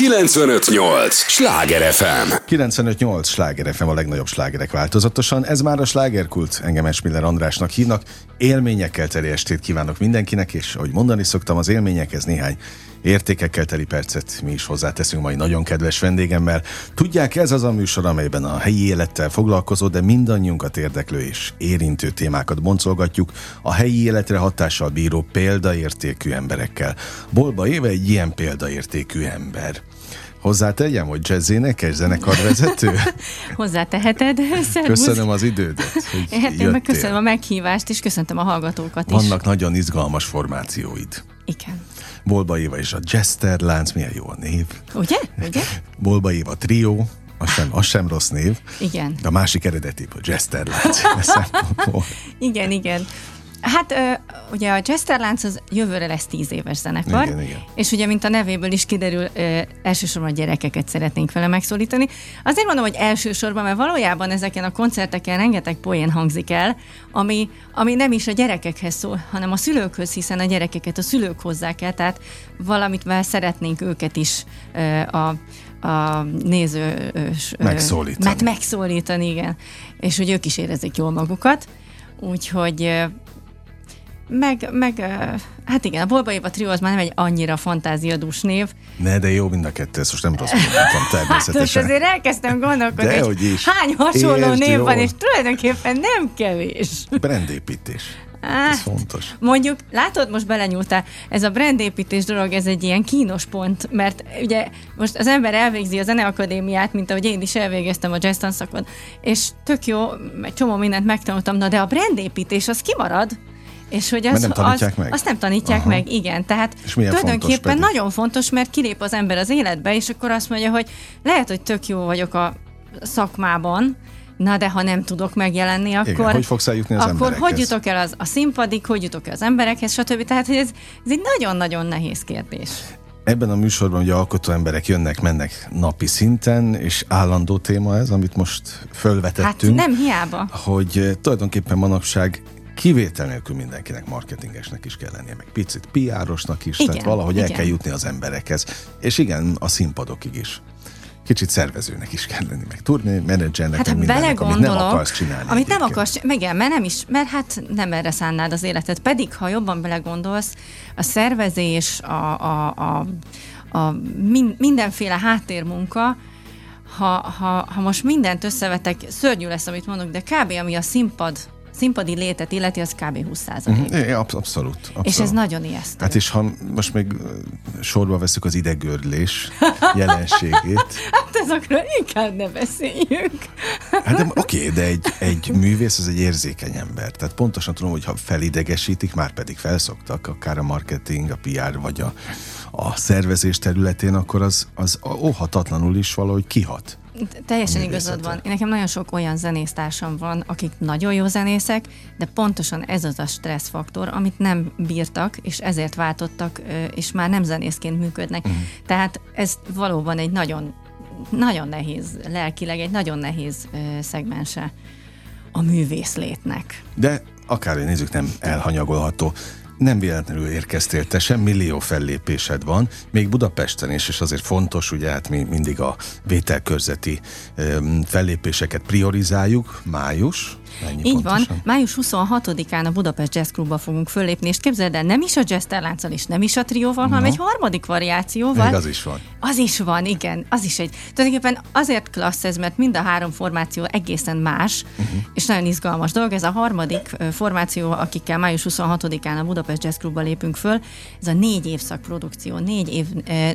958! Sláger FM! 958! Sláger FM a legnagyobb slágerek változatosan. Ez már a slágerkult. Engem Esmiller Andrásnak hívnak. Élményekkel teli estét kívánok mindenkinek, és ahogy mondani szoktam, az élményekhez néhány értékekkel teli percet mi is hozzáteszünk mai nagyon kedves vendégemmel. Tudják, ez az a műsor, amelyben a helyi élettel foglalkozó, de mindannyiunkat érdeklő és érintő témákat boncolgatjuk a helyi életre hatással bíró példaértékű emberekkel. Bolba Éve egy ilyen példaértékű ember. Hozzátegyem, hogy jazz énekes, zenekarvezető? Hozzáteheted. Szervusz. Köszönöm az idődet, hogy hát én meg köszönöm a meghívást, és köszöntöm a hallgatókat is. Vannak nagyon izgalmas formációid. Igen. Bolba Éva és a Jester lánc, milyen jó a név. Ugye? Ugye? Bolba Éva trió, az sem, az sem rossz név. Igen. De a másik eredeti, a Jester lánc. igen, igen. Hát ugye a Lánc az jövőre lesz tíz éves zenekar, igen, igen. és ugye, mint a nevéből is kiderül, elsősorban a gyerekeket szeretnénk vele megszólítani. Azért mondom, hogy elsősorban, mert valójában ezeken a koncerteken rengeteg poén hangzik el, ami, ami nem is a gyerekekhez szól, hanem a szülőkhöz, hiszen a gyerekeket a szülők hozzák el, tehát valamit szeretnénk őket is a a néző megszólítani. Mert megszólítani, igen. És hogy ők is érezik jól magukat. Úgyhogy meg, meg hát igen, a Bolba Éva Trio az már nem egy annyira fantáziadús név. Ne, de jó mind a kettő, ezt most nem rossz mondtam természetesen. Hát azért elkezdtem gondolkodni, de, hogy is. hány hasonló Értsd, név van, és tulajdonképpen nem kevés. Brandépítés. Ah, ez fontos. Mondjuk, látod, most belenyúltál, ez a brandépítés dolog, ez egy ilyen kínos pont, mert ugye most az ember elvégzi a zeneakadémiát, mint ahogy én is elvégeztem a jazz tanszakon, és tök jó, egy csomó mindent megtanultam, na de a brandépítés az kimarad, és hogy az, nem tanítják az, meg. azt nem tanítják Aha. meg, igen. Tehát és tulajdonképpen fontos nagyon fontos, mert kilép az ember az életbe, és akkor azt mondja, hogy lehet, hogy tök jó vagyok a szakmában, Na de ha nem tudok megjelenni, akkor... Igen, hogy fogsz eljutni az Akkor emberekhez? hogy jutok el az, a színpadig, hogy jutok el az emberekhez, stb. Tehát hogy ez, ez egy nagyon-nagyon nehéz kérdés. Ebben a műsorban ugye alkotó emberek jönnek, mennek napi szinten, és állandó téma ez, amit most fölvetettünk. Hát nem hiába. Hogy eh, tulajdonképpen manapság kivétel nélkül mindenkinek marketingesnek is kell lennie, meg picit piárosnak is, igen, tehát valahogy igen. el kell jutni az emberekhez. És igen, a színpadokig is kicsit szervezőnek is kell lenni, meg turné menedzsernek, hát, meg mindennek, amit nem akarsz csinálni. Amit nem akarsz, igen, mert nem is, mert hát nem erre szánnád az életet. Pedig, ha jobban belegondolsz, a szervezés, a, a, a, a mindenféle háttérmunka, ha, ha, ha most mindent összevetek, szörnyű lesz, amit mondok, de kb. ami a színpad színpadi létet illeti, az kb. 20 százalék. Mm, abszolút, abszolút. És ez nagyon ijesztő. Hát és ha most még sorba veszük az idegörlés jelenségét. hát azokról inkább ne beszéljünk. hát de oké, de egy, egy művész az egy érzékeny ember. Tehát pontosan tudom, hogy ha felidegesítik, már pedig felszoktak, akár a marketing, a PR vagy a, a szervezés területén, akkor az, az óhatatlanul is valahogy kihat. Teljesen igazad van. Nekem nagyon sok olyan zenésztársam van, akik nagyon jó zenészek, de pontosan ez az a stresszfaktor, amit nem bírtak, és ezért váltottak, és már nem zenészként működnek. Uh-huh. Tehát ez valóban egy nagyon, nagyon nehéz, lelkileg egy nagyon nehéz szegmense a művészlétnek. De akár nézzük, nem elhanyagolható nem véletlenül érkeztél te sem, millió fellépésed van, még Budapesten is, és azért fontos, ugye hát mi mindig a vételkörzeti fellépéseket priorizáljuk, május, Mennyi Így pontosan? van. Május 26-án a Budapest Jazz Clubba fogunk föllépni, és képzeld el, nem is a jazz lánccal és nem is a trióval, no. hanem egy harmadik variációval. Még az is van. Az is van, igen. Az is egy. Tulajdonképpen azért klassz ez, mert mind a három formáció egészen más, uh-huh. és nagyon izgalmas dolog. Ez a harmadik formáció, akikkel május 26-án a Budapest Jazz Clubba lépünk föl, ez a négy évszak produkció. Négy, év,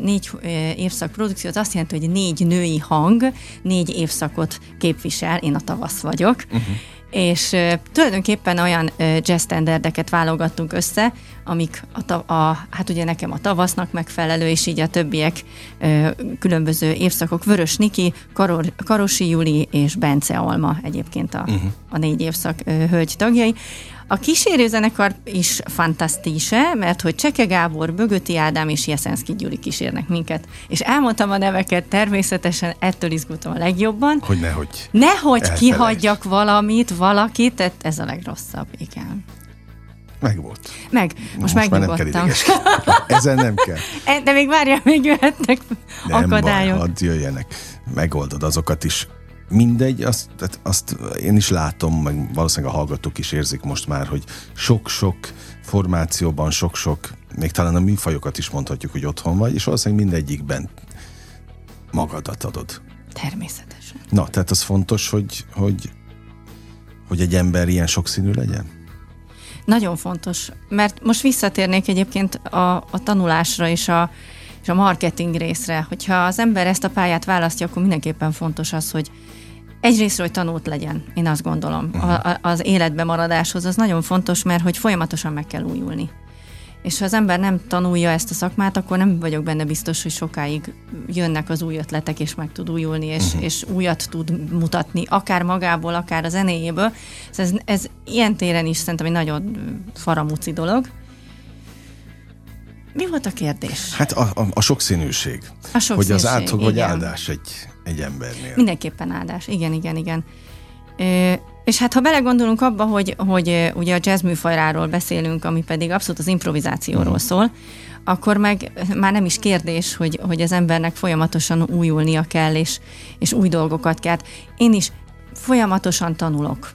négy évszak produkció, az azt jelenti, hogy négy női hang, négy évszakot képvisel. Én a tavasz vagyok. Uh-huh és uh, tulajdonképpen olyan uh, jazz standardeket válogattunk össze, amik a, ta- a, hát ugye nekem a tavasznak megfelelő, és így a többiek uh, különböző évszakok, Vörös Niki, Karor, Karosi Juli és Bence Alma egyébként a, uh-huh. a négy évszak uh, hölgy tagjai. A kísérőzenekar is fantasztise, mert hogy Cseke Gábor, Bögöti Ádám és Jeszenszki Gyuri kísérnek minket. És elmondtam a neveket, természetesen ettől izgultam a legjobban. Hogy nehogy. Nehogy kihagyjak valamit, valakit, tehát ez a legrosszabb, igen. Megvolt. Meg, most, most megnyugodtam. Nem kell Ezen nem kell. E, de még várjál, még jöhetnek nem akadályok. Baj, hadd jöjjenek. Megoldod azokat is. Mindegy, azt, tehát azt én is látom, meg valószínűleg a hallgatók is érzik most már, hogy sok-sok formációban, sok-sok, még talán a műfajokat is mondhatjuk, hogy otthon vagy, és valószínűleg mindegyikben magadat adod. Természetesen. Na, tehát az fontos, hogy, hogy, hogy egy ember ilyen sokszínű legyen? Nagyon fontos, mert most visszatérnék egyébként a, a tanulásra és a, és a marketing részre. Hogyha az ember ezt a pályát választja, akkor mindenképpen fontos az, hogy egyrészt, hogy tanult legyen, én azt gondolom. Uh-huh. A, az életbe maradáshoz az nagyon fontos, mert hogy folyamatosan meg kell újulni és ha az ember nem tanulja ezt a szakmát, akkor nem vagyok benne biztos, hogy sokáig jönnek az új ötletek, és meg tud újulni, és, uh-huh. és újat tud mutatni, akár magából, akár a zenéjéből. Ez, ez ilyen téren is szerintem egy nagyon faramúci dolog. Mi volt a kérdés? Hát a, a, a sokszínűség. A sokszínűség, Hogy az átog vagy áldás egy, egy embernél. Mindenképpen áldás, igen, igen, igen. És hát ha belegondolunk abba, hogy, hogy ugye a jazz műfajráról beszélünk, ami pedig abszolút az improvizációról mm. szól, akkor meg már nem is kérdés, hogy, hogy az embernek folyamatosan újulnia kell, és, és új dolgokat kell. Én is folyamatosan tanulok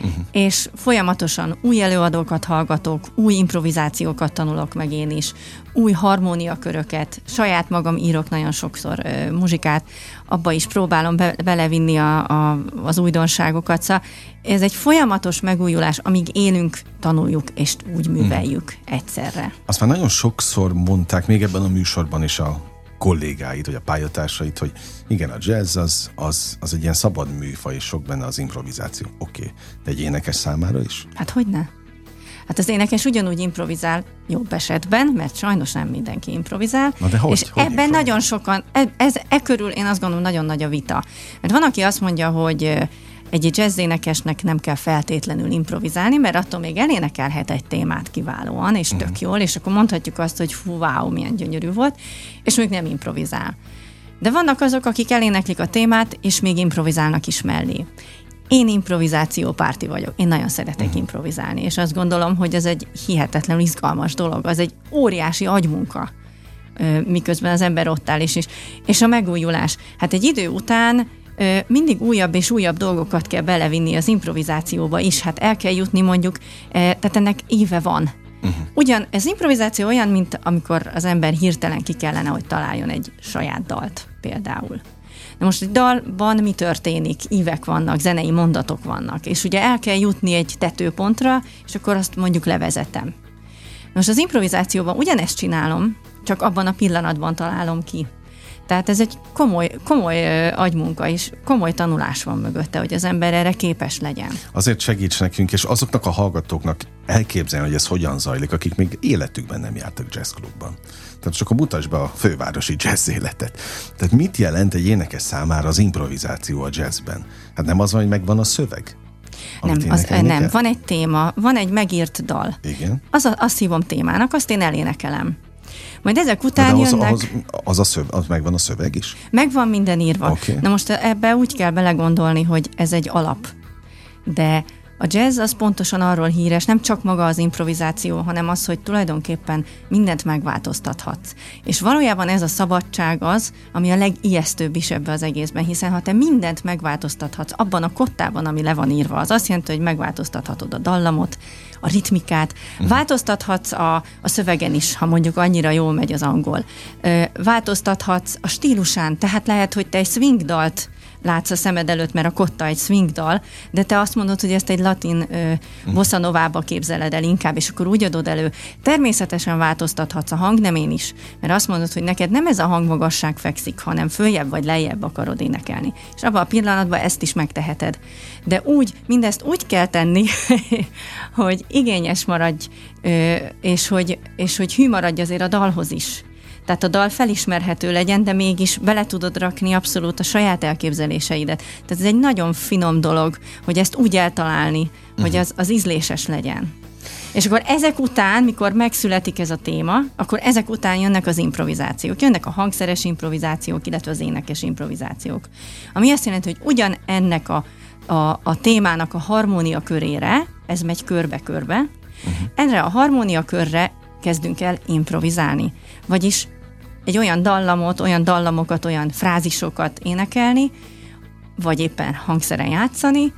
uh-huh. és folyamatosan új előadókat hallgatok, új improvizációkat tanulok meg én is, új harmóniaköröket, saját magam írok nagyon sokszor uh, muzsikát, abba is próbálom be, belevinni a, a, az újdonságokat, szóval ez egy folyamatos megújulás, amíg élünk, tanuljuk és úgy műveljük uh-huh. egyszerre. Azt már nagyon sokszor mondták, még ebben a műsorban is a kollégáid, vagy a pályatársait, hogy igen, a jazz az, az, az egy ilyen szabad műfaj, és sok benne az improvizáció. Oké, okay. de egy énekes számára is? Hát hogy ne? Hát az énekes ugyanúgy improvizál jobb esetben, mert sajnos nem mindenki improvizál. Na de hogy, és hogy ebben improvizál? nagyon sokan, e, ez, e körül én azt gondolom nagyon nagy a vita. Mert van, aki azt mondja, hogy egy jazzénekesnek nem kell feltétlenül improvizálni, mert attól még elénekelhet egy témát kiválóan, és tök uh-huh. jól, és akkor mondhatjuk azt, hogy fú, wow, milyen gyönyörű volt, és még nem improvizál. De vannak azok, akik eléneklik a témát, és még improvizálnak is mellé. Én improvizáció párti vagyok. Én nagyon szeretek uh-huh. improvizálni, és azt gondolom, hogy ez egy hihetetlenül izgalmas dolog. Az egy óriási agymunka miközben az ember ott áll is. És a megújulás. Hát egy idő után mindig újabb és újabb dolgokat kell belevinni az improvizációba is, hát el kell jutni mondjuk, tehát ennek éve van. Uh-huh. Ugyan ez improvizáció olyan, mint amikor az ember hirtelen ki kellene, hogy találjon egy saját dalt például. Na most egy dalban mi történik? Ívek vannak, zenei mondatok vannak, és ugye el kell jutni egy tetőpontra, és akkor azt mondjuk levezetem. Most az improvizációban ugyanezt csinálom, csak abban a pillanatban találom ki. Tehát ez egy komoly, komoly agymunka, és komoly tanulás van mögötte, hogy az ember erre képes legyen. Azért segíts nekünk, és azoknak a hallgatóknak elképzelni, hogy ez hogyan zajlik, akik még életükben nem jártak jazzklubban. Tehát csak a mutasd be a fővárosi jazz életet. Tehát mit jelent egy énekes számára az improvizáció a jazzben? Hát nem az van, hogy megvan a szöveg? Nem, az, nem, van egy téma, van egy megírt dal. Igen. Az, azt hívom témának, azt én elénekelem. Majd ezek után de az, jönnek... Az, az, a szöv, az megvan a szöveg is? Megvan minden írva. Okay. Na most ebbe úgy kell belegondolni, hogy ez egy alap. De a jazz az pontosan arról híres, nem csak maga az improvizáció, hanem az, hogy tulajdonképpen mindent megváltoztathatsz. És valójában ez a szabadság az, ami a legijesztőbb is ebbe az egészben, hiszen ha te mindent megváltoztathatsz abban a kottában, ami le van írva, az azt jelenti, hogy megváltoztathatod a dallamot, a ritmikát, uh-huh. változtathatsz a, a szövegen is, ha mondjuk annyira jól megy az angol. Változtathatsz a stílusán, tehát lehet, hogy te egy swing dalt látsz a szemed előtt, mert a kotta egy swing dal, de te azt mondod, hogy ezt egy latin ö, bossa novába képzeled el inkább, és akkor úgy adod elő. Természetesen változtathatsz a hangnemén is, mert azt mondod, hogy neked nem ez a hangmagasság fekszik, hanem följebb vagy lejjebb akarod énekelni. És abban a pillanatban ezt is megteheted. De úgy, mindezt úgy kell tenni, hogy igényes maradj, ö, és hogy, és hogy hű maradj azért a dalhoz is tehát a dal felismerhető legyen, de mégis bele tudod rakni abszolút a saját elképzeléseidet. Tehát ez egy nagyon finom dolog, hogy ezt úgy eltalálni, uh-huh. hogy mhm. az, az ízléses legyen. És akkor ezek után, mikor megszületik ez a téma, akkor ezek után jönnek az improvizációk. Jönnek a hangszeres improvizációk, illetve az énekes improvizációk. Ami azt jelenti, hogy ugyan ennek a, a, a témának a harmónia körére, ez megy körbe-körbe, Uh-huh. Erre a harmónia körre kezdünk el improvizálni. Vagyis egy olyan dallamot, olyan dallamokat, olyan frázisokat énekelni, vagy éppen hangszeren játszani,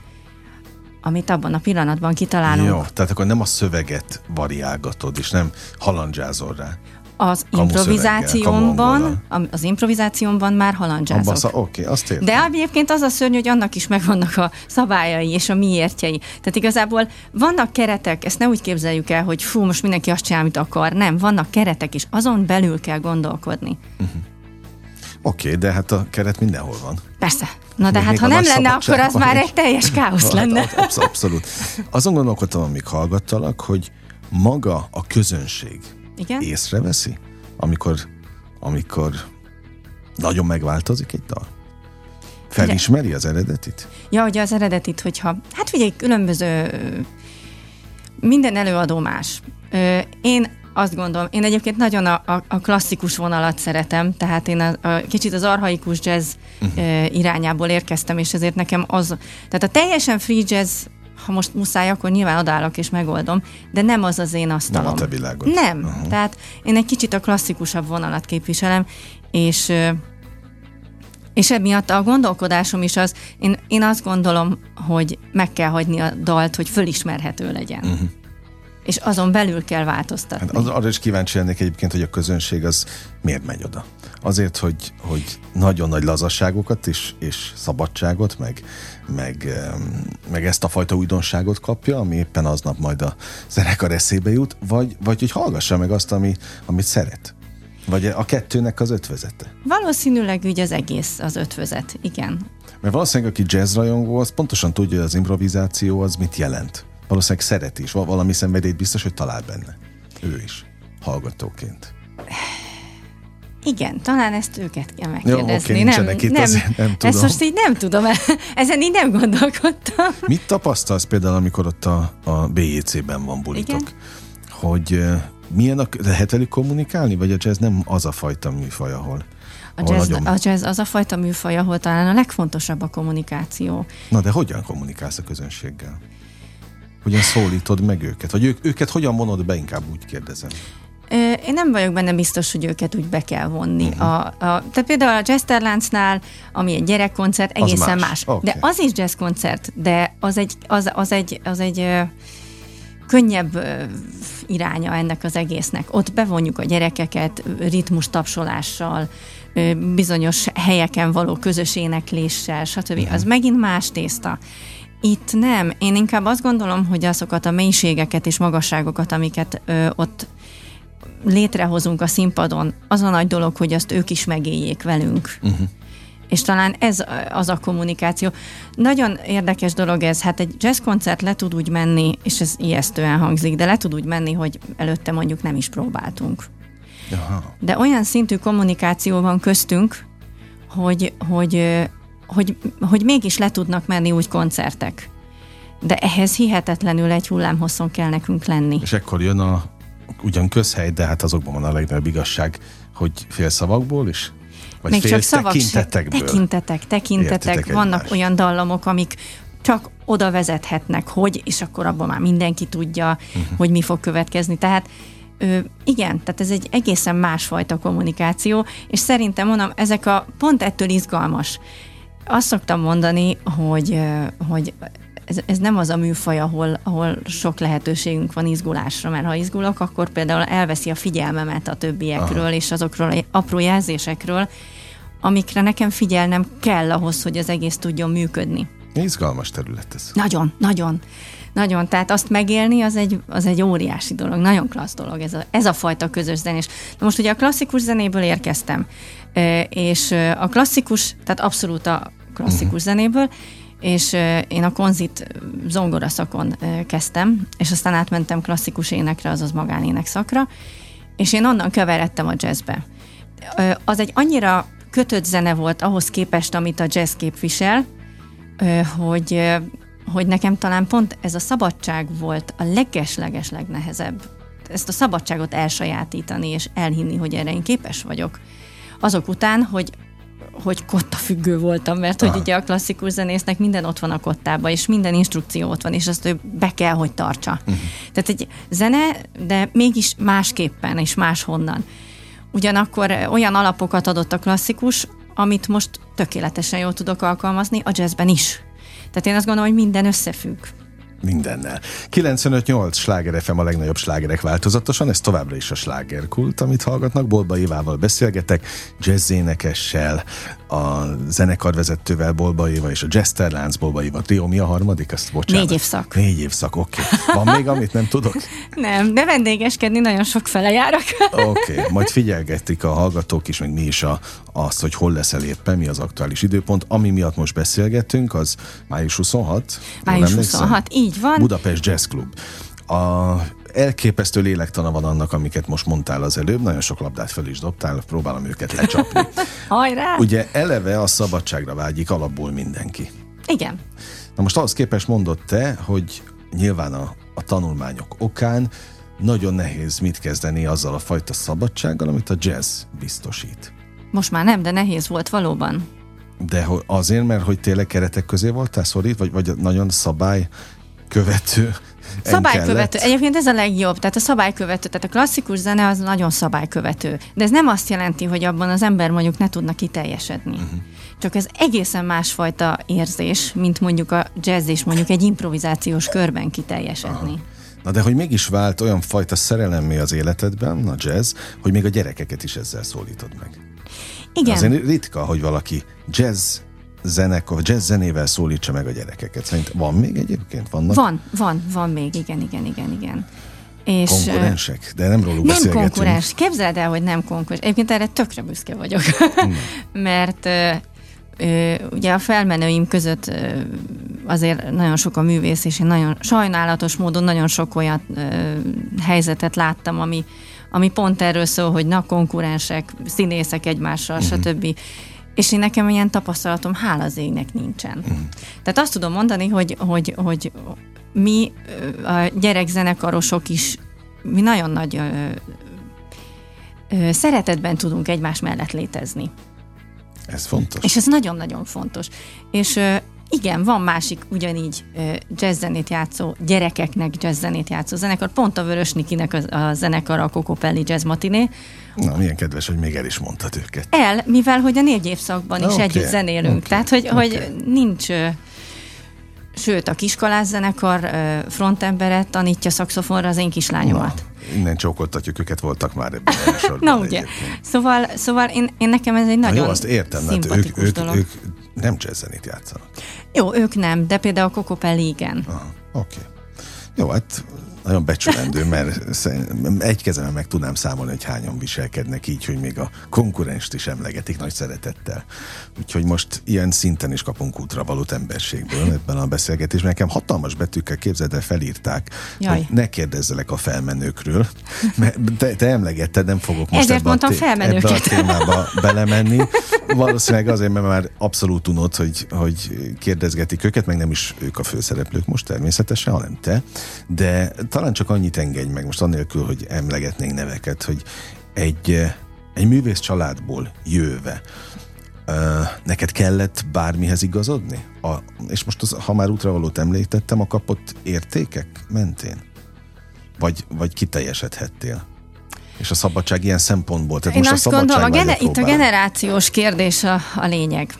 amit abban a pillanatban kitalálunk. Jó, tehát akkor nem a szöveget variálgatod, és nem halandzsázol rá. Az improvizációmban, az improvizációmban már halandzsázok. Oké, okay, azt értem. De egyébként az a szörny, hogy annak is megvannak a szabályai és a miértjei. Tehát igazából vannak keretek, ezt ne úgy képzeljük el, hogy fú, most mindenki azt csinál, amit akar. Nem, vannak keretek, és azon belül kell gondolkodni. Uh-huh. Oké, okay, de hát a keret mindenhol van. Persze. Na de hát, ha nem lenne, akkor az már egy teljes káosz hát, lenne. Absz- abszolút. Azon gondolkodtam, amíg hallgattalak, hogy maga a közönség Igen? észreveszi, amikor, amikor nagyon megváltozik egy dal? Felismeri az eredetit? Ja, ugye az eredetit, hogyha, hát figyelj, különböző, minden előadó más. Én azt gondolom, én egyébként nagyon a, a, a klasszikus vonalat szeretem, tehát én a, a kicsit az arhaikus jazz uh-huh. irányából érkeztem, és ezért nekem az, tehát a teljesen free jazz ha most muszáj, akkor nyilván odállok és megoldom, de nem az az én asztalom. Nem a te világod. Nem. Uh-huh. Tehát én egy kicsit a klasszikusabb vonalat képviselem, és és emiatt a gondolkodásom is az, én, én azt gondolom, hogy meg kell hagyni a dalt, hogy fölismerhető legyen. Uh-huh és azon belül kell változtatni. Hát az, arra is kíváncsi lennék egyébként, hogy a közönség az miért megy oda. Azért, hogy, hogy nagyon nagy lazasságokat is, és szabadságot, meg, meg, meg ezt a fajta újdonságot kapja, ami éppen aznap majd a zenekar eszébe jut, vagy, vagy hogy hallgassa meg azt, ami, amit szeret. Vagy a kettőnek az ötvezete? Valószínűleg úgy az egész az ötvözet, igen. Mert valószínűleg, aki jazz rajongó, az pontosan tudja, hogy az improvizáció az mit jelent valószínűleg szeret is, valami szenvedélyt biztos, hogy talál benne. Ő is, hallgatóként. Igen, talán ezt őket kell megkérdezni. Jó, okay, nem, itt, nem, nem tudom. Ezt most így nem tudom, ezen így nem gondolkodtam. Mit tapasztalsz például, amikor ott a, a BJC-ben van bulitok? Igen? Hogy milyen a, lehet velük kommunikálni, vagy a jazz nem az a fajta műfaj, ahol a jazz, nagyon... a jazz az a fajta műfaj, ahol talán a legfontosabb a kommunikáció. Na de hogyan kommunikálsz a közönséggel? Hogyan szólítod meg őket? Vagy ők, őket hogyan vonod be, inkább úgy kérdezem. Én nem vagyok benne biztos, hogy őket úgy be kell vonni. Uh-huh. A, a, tehát például a Jesterláncnál, ami egy gyerekkoncert, egészen az más. más. Okay. De az is jazzkoncert, de az egy, az, az egy, az egy ö, könnyebb ö, iránya ennek az egésznek. Ott bevonjuk a gyerekeket ritmus tapsolással, ö, bizonyos helyeken való közös énekléssel, stb. Uh-huh. Az megint más tészta. Itt nem. Én inkább azt gondolom, hogy azokat a mélységeket és magasságokat, amiket ö, ott létrehozunk a színpadon, az a nagy dolog, hogy azt ők is megéljék velünk. Uh-huh. És talán ez az a kommunikáció. Nagyon érdekes dolog ez, hát egy jazzkoncert le tud úgy menni, és ez ijesztően hangzik, de le tud úgy menni, hogy előtte mondjuk nem is próbáltunk. Aha. De olyan szintű kommunikáció van köztünk, hogy, hogy hogy, hogy mégis le tudnak menni úgy koncertek. De ehhez hihetetlenül egy hullámhosszon kell nekünk lenni. És ekkor jön a ugyan közhely, de hát azokban van a legnagyobb igazság, hogy fél szavakból is? Vagy Még fél csak szavak tekintetekből? Tekintetek, tekintetek. Értitek Vannak egymást. olyan dallamok, amik csak oda vezethetnek, hogy, és akkor abban már mindenki tudja, uh-huh. hogy mi fog következni. Tehát Ö, igen, tehát ez egy egészen másfajta kommunikáció, és szerintem mondom, ezek a pont ettől izgalmas. Azt szoktam mondani, hogy, hogy ez, ez nem az a műfaj, ahol, ahol sok lehetőségünk van izgulásra, mert ha izgulok, akkor például elveszi a figyelmemet a többiekről, Aha. és azokról a apró jelzésekről, amikre nekem figyelnem kell ahhoz, hogy az egész tudjon működni. Izgalmas terület ez. Nagyon, nagyon. Nagyon, tehát azt megélni az egy, az egy óriási dolog, nagyon klassz dolog ez a, ez a fajta közös zenés. Na most ugye a klasszikus zenéből érkeztem, és a klasszikus, tehát abszolút a klasszikus uh-huh. zenéből, és én a konzit zongora szakon kezdtem, és aztán átmentem klasszikus énekre, azaz magánének szakra, és én onnan keveredtem a jazzbe. Az egy annyira kötött zene volt ahhoz képest, amit a jazz képvisel, hogy, hogy nekem talán pont ez a szabadság volt a leges-leges legnehezebb. Ezt a szabadságot elsajátítani és elhinni, hogy erre én képes vagyok. Azok után, hogy hogy kotta függő voltam, mert hogy Aha. ugye a klasszikus zenésznek minden ott van a kottában, és minden instrukció ott van, és azt ő be kell, hogy tartsa. Uh-huh. Tehát egy zene, de mégis másképpen és máshonnan. Ugyanakkor olyan alapokat adott a klasszikus, amit most tökéletesen jól tudok alkalmazni a jazzben is. Tehát én azt gondolom, hogy minden összefügg. Mindennel. 95-8 sláger FM a legnagyobb slágerek változatosan, ez továbbra is a slágerkult, amit hallgatnak. Bolba Évával beszélgetek, jazzénekessel, a zenekarvezetővel Bolba Éva és a Jester Lánc Bolba Éva trió. Mi a harmadik? Azt bocsánat. Négy évszak. Négy évszak, oké. Okay. Van még, amit nem tudok? Nem, de vendégeskedni nagyon sok fele járok. Oké, okay. majd figyelgetik a hallgatók is, meg mi is a, azt, hogy hol leszel éppen, mi az aktuális időpont. Ami miatt most beszélgetünk, az május 26. Május 26, így van. Budapest Jazz Club. A elképesztő lélektana van annak, amiket most mondtál az előbb, nagyon sok labdát fel is dobtál, próbálom őket lecsapni. Hajrá! Ugye eleve a szabadságra vágyik alapból mindenki. Igen. Na most ahhoz képest mondott te, hogy nyilván a, a tanulmányok okán nagyon nehéz mit kezdeni azzal a fajta szabadsággal, amit a jazz biztosít. Most már nem, de nehéz volt valóban. De azért, mert hogy tényleg keretek közé voltál szorít, vagy, vagy nagyon szabály követő Szabálykövető. Egyébként ez a legjobb. Tehát a szabálykövető, tehát a klasszikus zene az nagyon szabálykövető. De ez nem azt jelenti, hogy abban az ember mondjuk ne tudna kiteljesedni. Uh-huh. Csak ez egészen másfajta érzés, mint mondjuk a jazz és mondjuk egy improvizációs körben kiteljesedni. Aha. Na de hogy mégis vált olyan fajta szerelemmé az életedben, a jazz, hogy még a gyerekeket is ezzel szólítod meg. Igen. Azért ritka, hogy valaki jazz zenekar, jazz zenével szólítsa meg a gyerekeket. Szerint van még egyébként? Vannak? Van, van, van még, igen, igen, igen, igen. És konkurensek? De nem róluk Nem konkurens. Képzeld el, hogy nem konkurens. Egyébként erre tökre büszke vagyok. Mert ö, ugye a felmenőim között ö, azért nagyon sok a művész, és én nagyon sajnálatos módon nagyon sok olyan ö, helyzetet láttam, ami, ami pont erről szól, hogy na konkurensek, színészek egymással, uh-huh. stb. És én nekem ilyen tapasztalatom hála az égnek nincsen. Uh-huh. Tehát azt tudom mondani, hogy, hogy, hogy mi a gyerekzenekarosok is mi nagyon nagy ö, ö, szeretetben tudunk egymás mellett létezni. Ez fontos. És ez nagyon-nagyon fontos. És ö, igen, van másik ugyanígy jazzzenét játszó, gyerekeknek jazzzenét játszó zenekar, pont a Vörös Nikinek a, a zenekar a Kokopelli Jazz Matiné. Na, milyen kedves, hogy még el is mondtad őket. El, mivel hogy a négy évszakban is okay. együtt zenélünk. Okay. Tehát, hogy, okay. hogy nincs sőt, a kiskolás zenekar frontemberet tanítja szakszofonra az én kislányomat. Na, innen csókoltatjuk, őket voltak már ebben a sorban. Na ugye, szóval, szóval én, én nekem ez egy nagyon Na jó, azt értem, mert ők, ők, ők nem jazzzenét játszanak. Jó, ők nem, de például a Kokopelli igen. Oké. Okay. Jó, hát nagyon becsülendő, mert egy kezemben meg tudnám számolni, hogy hányan viselkednek így, hogy még a konkurenst is emlegetik nagy szeretettel. Úgyhogy most ilyen szinten is kapunk útra valót emberségből ebben a beszélgetésben. Nekem hatalmas betűkkel képzeld el, felírták, Jaj. hogy ne kérdezzelek a felmenőkről, mert te, te emlegetted, nem fogok most Ezért ebbe, a, té- ebbe a témába belemenni. Valószínűleg azért, mert már abszolút tudod, hogy, hogy kérdezgetik őket, meg nem is ők a főszereplők most természetesen, hanem te, de talán csak annyit engedj meg, most annélkül, hogy emlegetnénk neveket, hogy egy, egy művész családból jöve neked kellett bármihez igazodni? A, és most az, ha már útravalót említettem, a kapott értékek mentén? Vagy, vagy kiteljesedhettél? És a szabadság ilyen szempontból? Tehát Én most azt a gondolom, a gene- itt a generációs kérdés a, a lényeg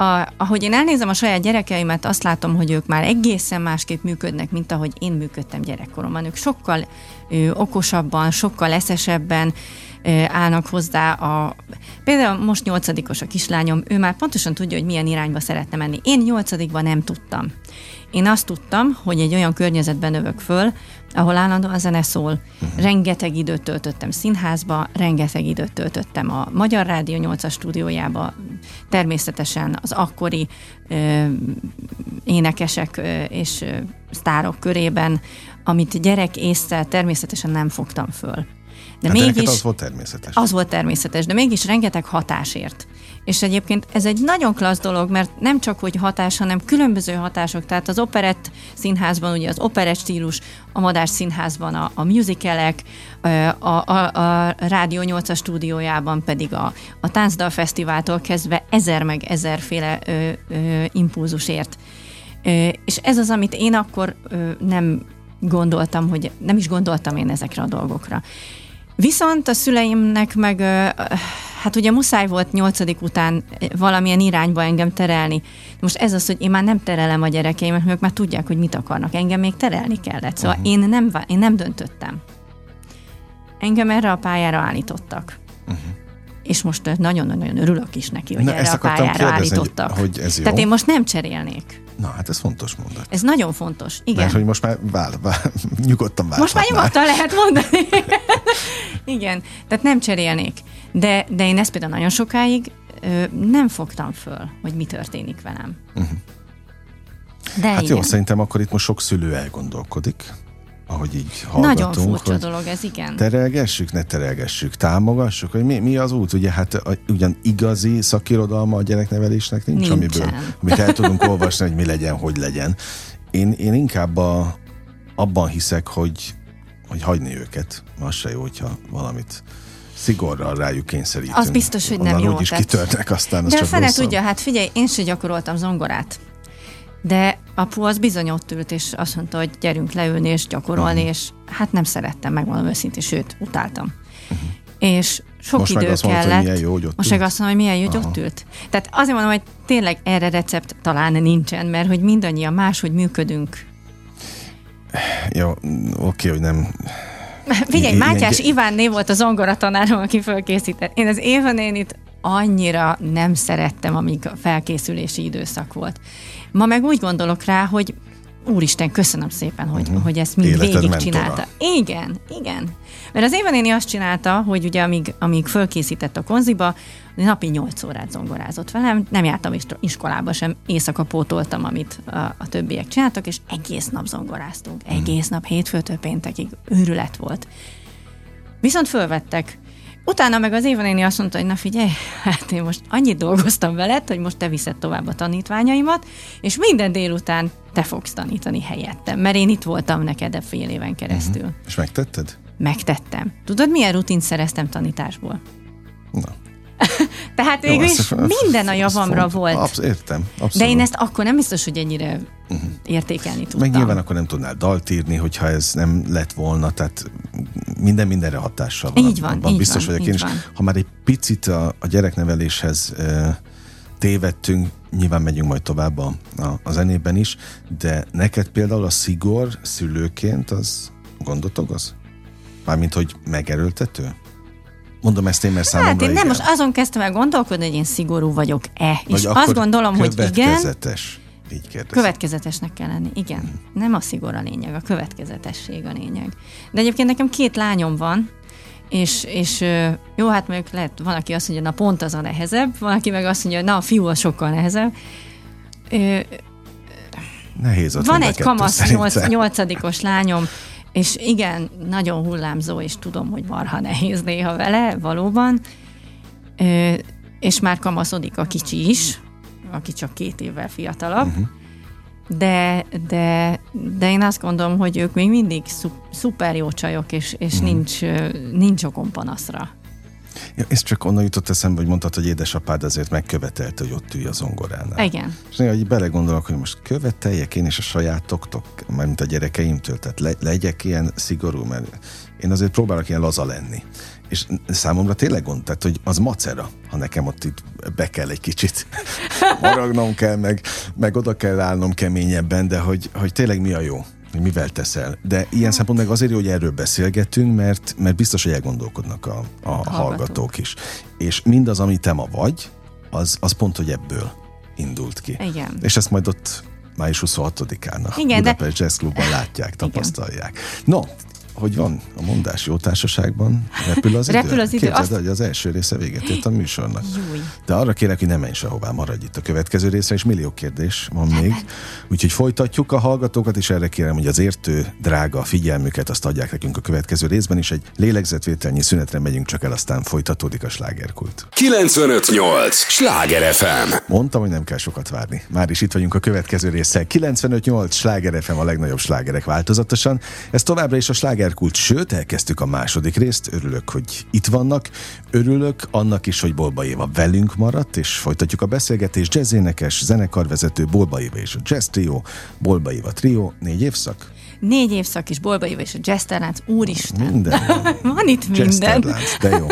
a, ahogy én elnézem a saját gyerekeimet, azt látom, hogy ők már egészen másképp működnek, mint ahogy én működtem gyerekkoromban. Ők sokkal ö, okosabban, sokkal eszesebben ö, állnak hozzá. A, például most nyolcadikos a kislányom, ő már pontosan tudja, hogy milyen irányba szeretne menni. Én nyolcadikban nem tudtam. Én azt tudtam, hogy egy olyan környezetben növök föl, ahol állandóan zene szól. Rengeteg időt töltöttem színházba, rengeteg időt töltöttem a Magyar Rádió 8-as stúdiójába, természetesen az akkori ö, énekesek ö, és ö, sztárok körében, amit gyerek észre természetesen nem fogtam föl. De hát mégis az volt természetes. Az volt természetes, de mégis rengeteg hatásért. És egyébként ez egy nagyon klassz dolog, mert nem csak hogy hatás, hanem különböző hatások. Tehát az operett színházban ugye az operett stílus, a Madár színházban a, a musicalek, a, a, a Rádió 8 stúdiójában pedig a, a Táncdal Fesztiváltól kezdve ezer meg ezerféle ö, ö, impulzusért. Ö, és ez az, amit én akkor ö, nem gondoltam, hogy nem is gondoltam én ezekre a dolgokra. Viszont a szüleimnek meg, hát ugye muszáj volt nyolcadik után valamilyen irányba engem terelni. Most ez az, hogy én már nem terelem a gyerekeimet, ők már tudják, hogy mit akarnak. Engem még terelni kellett. Szóval uh-huh. én, nem, én nem döntöttem. Engem erre a pályára állítottak. Uh-huh. És most nagyon-nagyon örülök is neki, hogy Na, erre a pályára kérdezni, állítottak. Hogy ez jó. Tehát én most nem cserélnék. Na, hát ez fontos mondat. Ez nagyon fontos, igen. Mert hogy most már vál, vál, nyugodtan vál. Most már nyugodtan lehet mondani. igen, tehát nem cserélnék. De, de én ezt például nagyon sokáig ö, nem fogtam föl, hogy mi történik velem. Uh-huh. De hát igen. jó, szerintem akkor itt most sok szülő elgondolkodik ahogy így hallgatunk. Nagyon furcsa dolog ez, igen. Terelgessük, ne terelgessük, támogassuk, hogy mi, mi az út? Ugye hát a, ugyan igazi szakirodalma a gyereknevelésnek nincs, Nincsen. amiből amit el tudunk olvasni, hogy mi legyen, hogy legyen. Én, én inkább a, abban hiszek, hogy, hogy hagyni őket. Az se jó, hogyha valamit szigorral rájuk kényszerítünk. Az biztos, hogy nem jó. Úgy is kitörnek aztán, az De a fene tudja, hát figyelj, én se gyakoroltam zongorát. De apu az bizony ott ült, és azt mondta, hogy gyerünk leülni és gyakorolni, uh-huh. és hát nem szerettem, megmondom őszintén, sőt, utáltam. Uh-huh. És sok Most idő meg azt kellett. Mondta, hogy milyen jó, hogy ott Most meg azt mondom, hogy milyen jó, hogy ott ült. Tehát azért mondom, hogy tényleg erre recept talán nincsen, mert hogy mindannyian máshogy működünk. Jó, oké, hogy nem Figyelj, Mátyás Iván név volt a zongora tanárom, aki fölkészített. Én az Éva nénit annyira nem szerettem, amíg a felkészülési időszak volt. Ma meg úgy gondolok rá, hogy Úristen, köszönöm szépen, hogy, uh-huh. hogy ezt mind végig csinálta. Igen, igen. Mert az Éva néni azt csinálta, hogy ugye amíg, amíg fölkészített a konziba, napi 8 órát zongorázott velem, nem jártam iskolába sem, éjszaka pótoltam, amit a, a többiek csináltak, és egész nap zongoráztunk. Mhm. Egész nap, hétfőtől péntekig őrület volt. Viszont fölvettek Utána meg az Éva néni azt mondta, hogy na figyelj, hát én most annyit dolgoztam veled, hogy most te viszed tovább a tanítványaimat, és minden délután te fogsz tanítani helyettem, mert én itt voltam neked a fél éven keresztül. Uh-huh. És megtetted? Megtettem. Tudod, milyen rutint szereztem tanításból? Na. Tehát végül is minden a javamra font, volt. Absz- értem. Abszolút. De én ezt akkor nem biztos, hogy ennyire uh-huh. értékelni tudtam. Meg nyilván akkor nem tudnál dalt írni, hogyha ez nem lett volna, tehát minden mindenre hatással van. Így van, abban így biztos van, vagyok én is. Ha már egy picit a, a gyerekneveléshez e, tévedtünk, nyilván megyünk majd tovább a, a, a zenében is, de neked például a szigor szülőként az gondot okoz? Mármint, hogy megerőltető? Mondom ezt én, mert számomra Hát én nem, igen. most azon kezdtem el gondolkodni, hogy én szigorú vagyok-e. És azt gondolom, hogy igen. Következetes. Így kérdezem. Következetesnek kell lenni, igen. Hmm. Nem a szigor a lényeg, a következetesség a lényeg. De egyébként nekem két lányom van, és, és jó, hát mondjuk lehet, van, aki azt mondja, na pont az a nehezebb, van, aki meg azt mondja, na a fiú az sokkal nehezebb. Nehéz ott Van egy kamasz nyolc, nyolcadikos lányom, és igen, nagyon hullámzó, és tudom, hogy marha nehéz néha vele, valóban. Ö, és már kamaszodik a kicsi is, aki csak két évvel fiatalabb. Uh-huh. De, de, de én azt gondolom, hogy ők még mindig szuper jó csajok, és, és uh-huh. nincs, nincs okon panaszra. Ja, ez csak onnan jutott eszembe, hogy mondtad, hogy édesapád azért megkövetelte, hogy ott ülj a zongoránál. Igen. És néha, hogy belegondolok, hogy most követeljek én is a sajátoktok, mármint a gyerekeimtől, tehát le, legyek ilyen szigorú, mert én azért próbálok ilyen laza lenni. És számomra tényleg gond, tehát, hogy az macera, ha nekem ott itt be kell egy kicsit maragnom kell, meg, meg oda kell állnom keményebben, de hogy, hogy tényleg mi a jó hogy mivel teszel. De ilyen szempontból meg azért hogy erről beszélgetünk, mert, mert biztos, hogy elgondolkodnak a, a hallgatók. hallgatók is. És mindaz, ami te ma vagy, az, az pont, hogy ebből indult ki. Igen. És ezt majd ott május 26-án a Igen, Budapest de... Jazz Clubban látják, tapasztalják. Igen. No, hogy van a mondás jó társaságban, repül az idő. Repül az idő, Képzeld, azt- hogy az első része véget ért a műsornak. Júj. De arra kérlek, hogy ne menj sehová, maradj itt a következő részre, és millió kérdés van még. Úgyhogy folytatjuk a hallgatókat, és erre kérem, hogy az értő, drága figyelmüket azt adják nekünk a következő részben, és egy lélegzetvételnyi szünetre megyünk csak el, aztán folytatódik a slágerkult. 958! Sláger FM! Mondtam, hogy nem kell sokat várni. Már is itt vagyunk a következő résszel. 95.8 Sláger FM a legnagyobb slágerek változatosan. Ez továbbra is a slágerkult, sőt, elkezdtük a második részt. Örülök, hogy itt vannak. Örülök annak is, hogy Bolba Éva velünk maradt, és folytatjuk a beszélgetést. Jazzénekes, zenekarvezető Bolba Éva és a Jazz Trio, Bolba Éva Trio, négy évszak. Négy évszak is Bolba Éva és a Jazz Talánc, úristen. Minden van. Itt Jazz minden. Terlánc, de jó.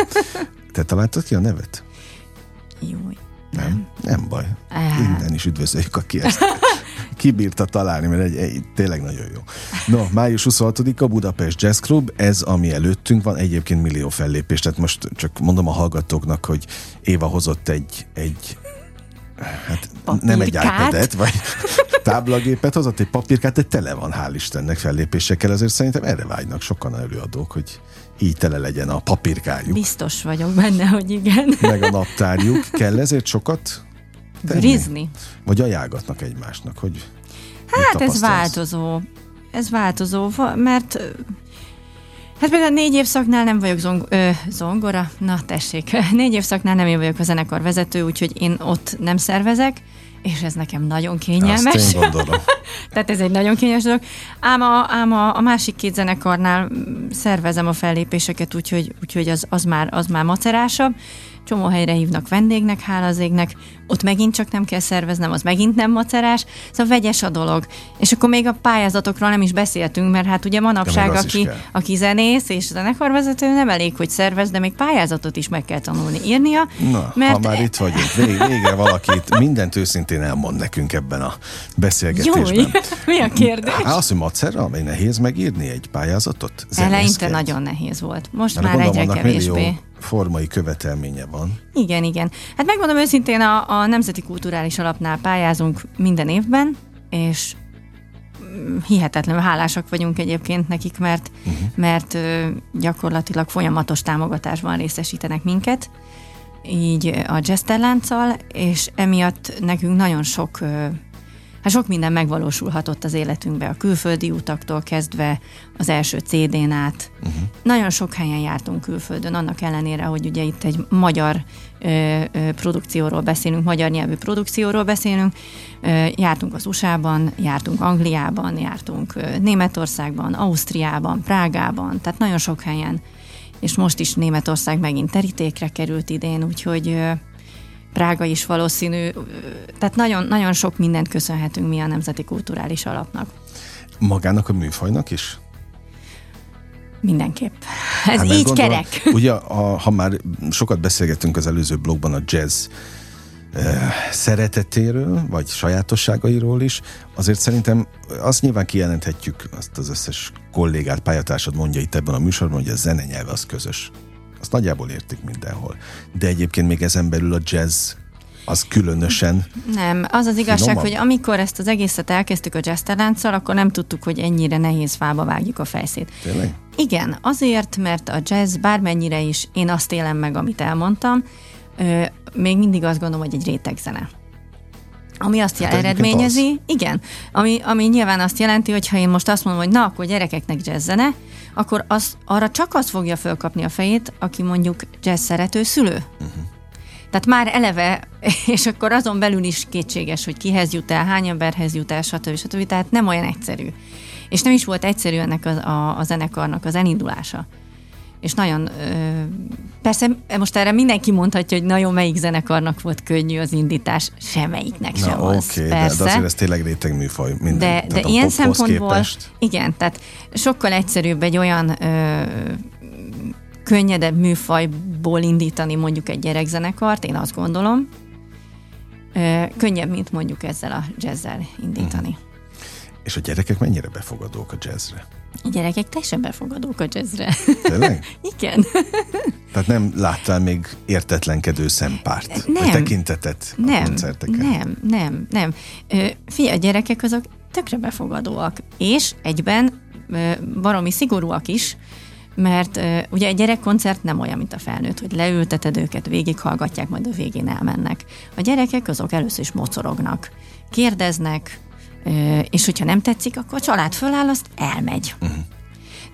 Te találtad ki a nevet? Júj. Nem, nem baj. Á. Innen is üdvözöljük, aki ezt kibírta találni, mert egy, egy, tényleg nagyon jó. No, május 26-a Budapest Jazz Club, ez ami előttünk van, egyébként millió fellépés, tehát most csak mondom a hallgatóknak, hogy Éva hozott egy, egy hát nem egy Papírkát? iPad-et, vagy táblagépet hozott, egy papírkát, de tele van, hál' Istennek fellépésekkel, azért szerintem erre vágynak sokan előadók, hogy így tele legyen a papírkájuk, Biztos vagyok benne, hogy igen. meg a naptárjuk. Kell ezért sokat? Grizni. Vagy ajánlgatnak egymásnak, hogy Hát ez változó. Ez változó, mert Hát például négy évszaknál nem vagyok zong- ö, zongora, na tessék, négy évszaknál nem én vagyok a zenekar vezető, úgyhogy én ott nem szervezek, és ez nekem nagyon kényelmes. Azt én gondolom. Tehát ez egy nagyon kényes dolog. Ám a, ám a, a másik két zenekarnál mm, szervezem a fellépéseket, úgyhogy, úgyhogy az, az, már, az már macerásabb. Csomó helyre hívnak vendégnek, hála az égnek, ott megint csak nem kell szerveznem, az megint nem macerás, szóval vegyes a dolog. És akkor még a pályázatokról nem is beszéltünk, mert hát ugye manapság, aki, aki zenész és zenekarvezető, nem elég, hogy szervez, de még pályázatot is meg kell tanulni írnia. Na, mert ha már itt vagyunk, vég, végre valakit mindent őszintén elmond nekünk ebben a beszélgetésben. Júj, mi a kérdés? Hát azt, hogy macera, amely nehéz megírni egy pályázatot? Eleinte nagyon nehéz volt. Most Mert már egyre kevésbé. formai követelménye van. Igen, igen. Hát megmondom őszintén, a, a Nemzeti Kulturális Alapnál pályázunk minden évben, és mm, hihetetlenül hálásak vagyunk egyébként nekik, mert, uh-huh. mert gyakorlatilag folyamatos támogatásban részesítenek minket, így a Jesterlánccal, és emiatt nekünk nagyon sok Hát sok minden megvalósulhatott az életünkbe, a külföldi utaktól kezdve az első CD-n át. Uh-huh. Nagyon sok helyen jártunk külföldön, annak ellenére, hogy ugye itt egy magyar ö, ö, produkcióról beszélünk, magyar nyelvű produkcióról beszélünk. Ö, jártunk az USA-ban, jártunk Angliában, jártunk ö, Németországban, Ausztriában, Prágában, tehát nagyon sok helyen. És most is Németország megint terítékre került idén, úgyhogy ö, Prága is valószínű, tehát nagyon, nagyon sok mindent köszönhetünk mi a Nemzeti Kulturális Alapnak. Magának a műfajnak is? Mindenképp. Ez Hát, hát mert így gondolom, kerek. Ugye, a, ha már sokat beszélgettünk az előző blogban a jazz szeretetéről, vagy sajátosságairól is, azért szerintem azt nyilván kijelenthetjük, azt az összes kollégát, pályatársad mondja itt ebben a műsorban, hogy a zene nyelve az közös. Azt nagyjából értik mindenhol. De egyébként még ezen belül a jazz az különösen Nem, az az igazság, Finomabb? hogy amikor ezt az egészet elkezdtük a jazz akkor nem tudtuk, hogy ennyire nehéz fába vágjuk a fejszét. tényleg. Igen, azért, mert a jazz bármennyire is én azt élem meg, amit elmondtam, ö, még mindig azt gondolom, hogy egy rétegzene. Ami azt Hát eredményezi, igen, ami, ami nyilván azt jelenti, hogy ha én most azt mondom, hogy na, akkor gyerekeknek jazzzene, akkor az, arra csak az fogja fölkapni a fejét, aki mondjuk jazz szerető szülő. Uh-huh. Tehát már eleve, és akkor azon belül is kétséges, hogy kihez jut el, hány emberhez jut el, stb. stb. Tehát nem olyan egyszerű. És nem is volt egyszerű ennek a, a, a zenekarnak az elindulása. És nagyon, persze most erre mindenki mondhatja, hogy nagyon melyik zenekarnak volt könnyű az indítás, semmelyiknek sem Na az. de, persze. de azért ez tényleg réteg műfaj. Minden, De, de ilyen szempontból, képest. igen, tehát sokkal egyszerűbb egy olyan ö, könnyedebb műfajból indítani mondjuk egy gyerekzenekart, én azt gondolom, ö, könnyebb, mint mondjuk ezzel a jazzzel indítani. Mhm. És a gyerekek mennyire befogadók a jazzre? A gyerekek teljesen befogadók a jazzre. Tényleg? igen. Tehát nem láttál még értetlenkedő szempárt? Nem. Vagy tekintetet a Nem, koncerteken? nem, nem, nem. Ö, Figyelj, a gyerekek azok tökre befogadóak, és egyben ö, baromi szigorúak is, mert ö, ugye egy gyerekkoncert nem olyan, mint a felnőtt, hogy leülteted őket, végighallgatják, majd a végén elmennek. A gyerekek azok először is mocorognak, kérdeznek, és hogyha nem tetszik, akkor a család föláll, azt elmegy. Uh-huh.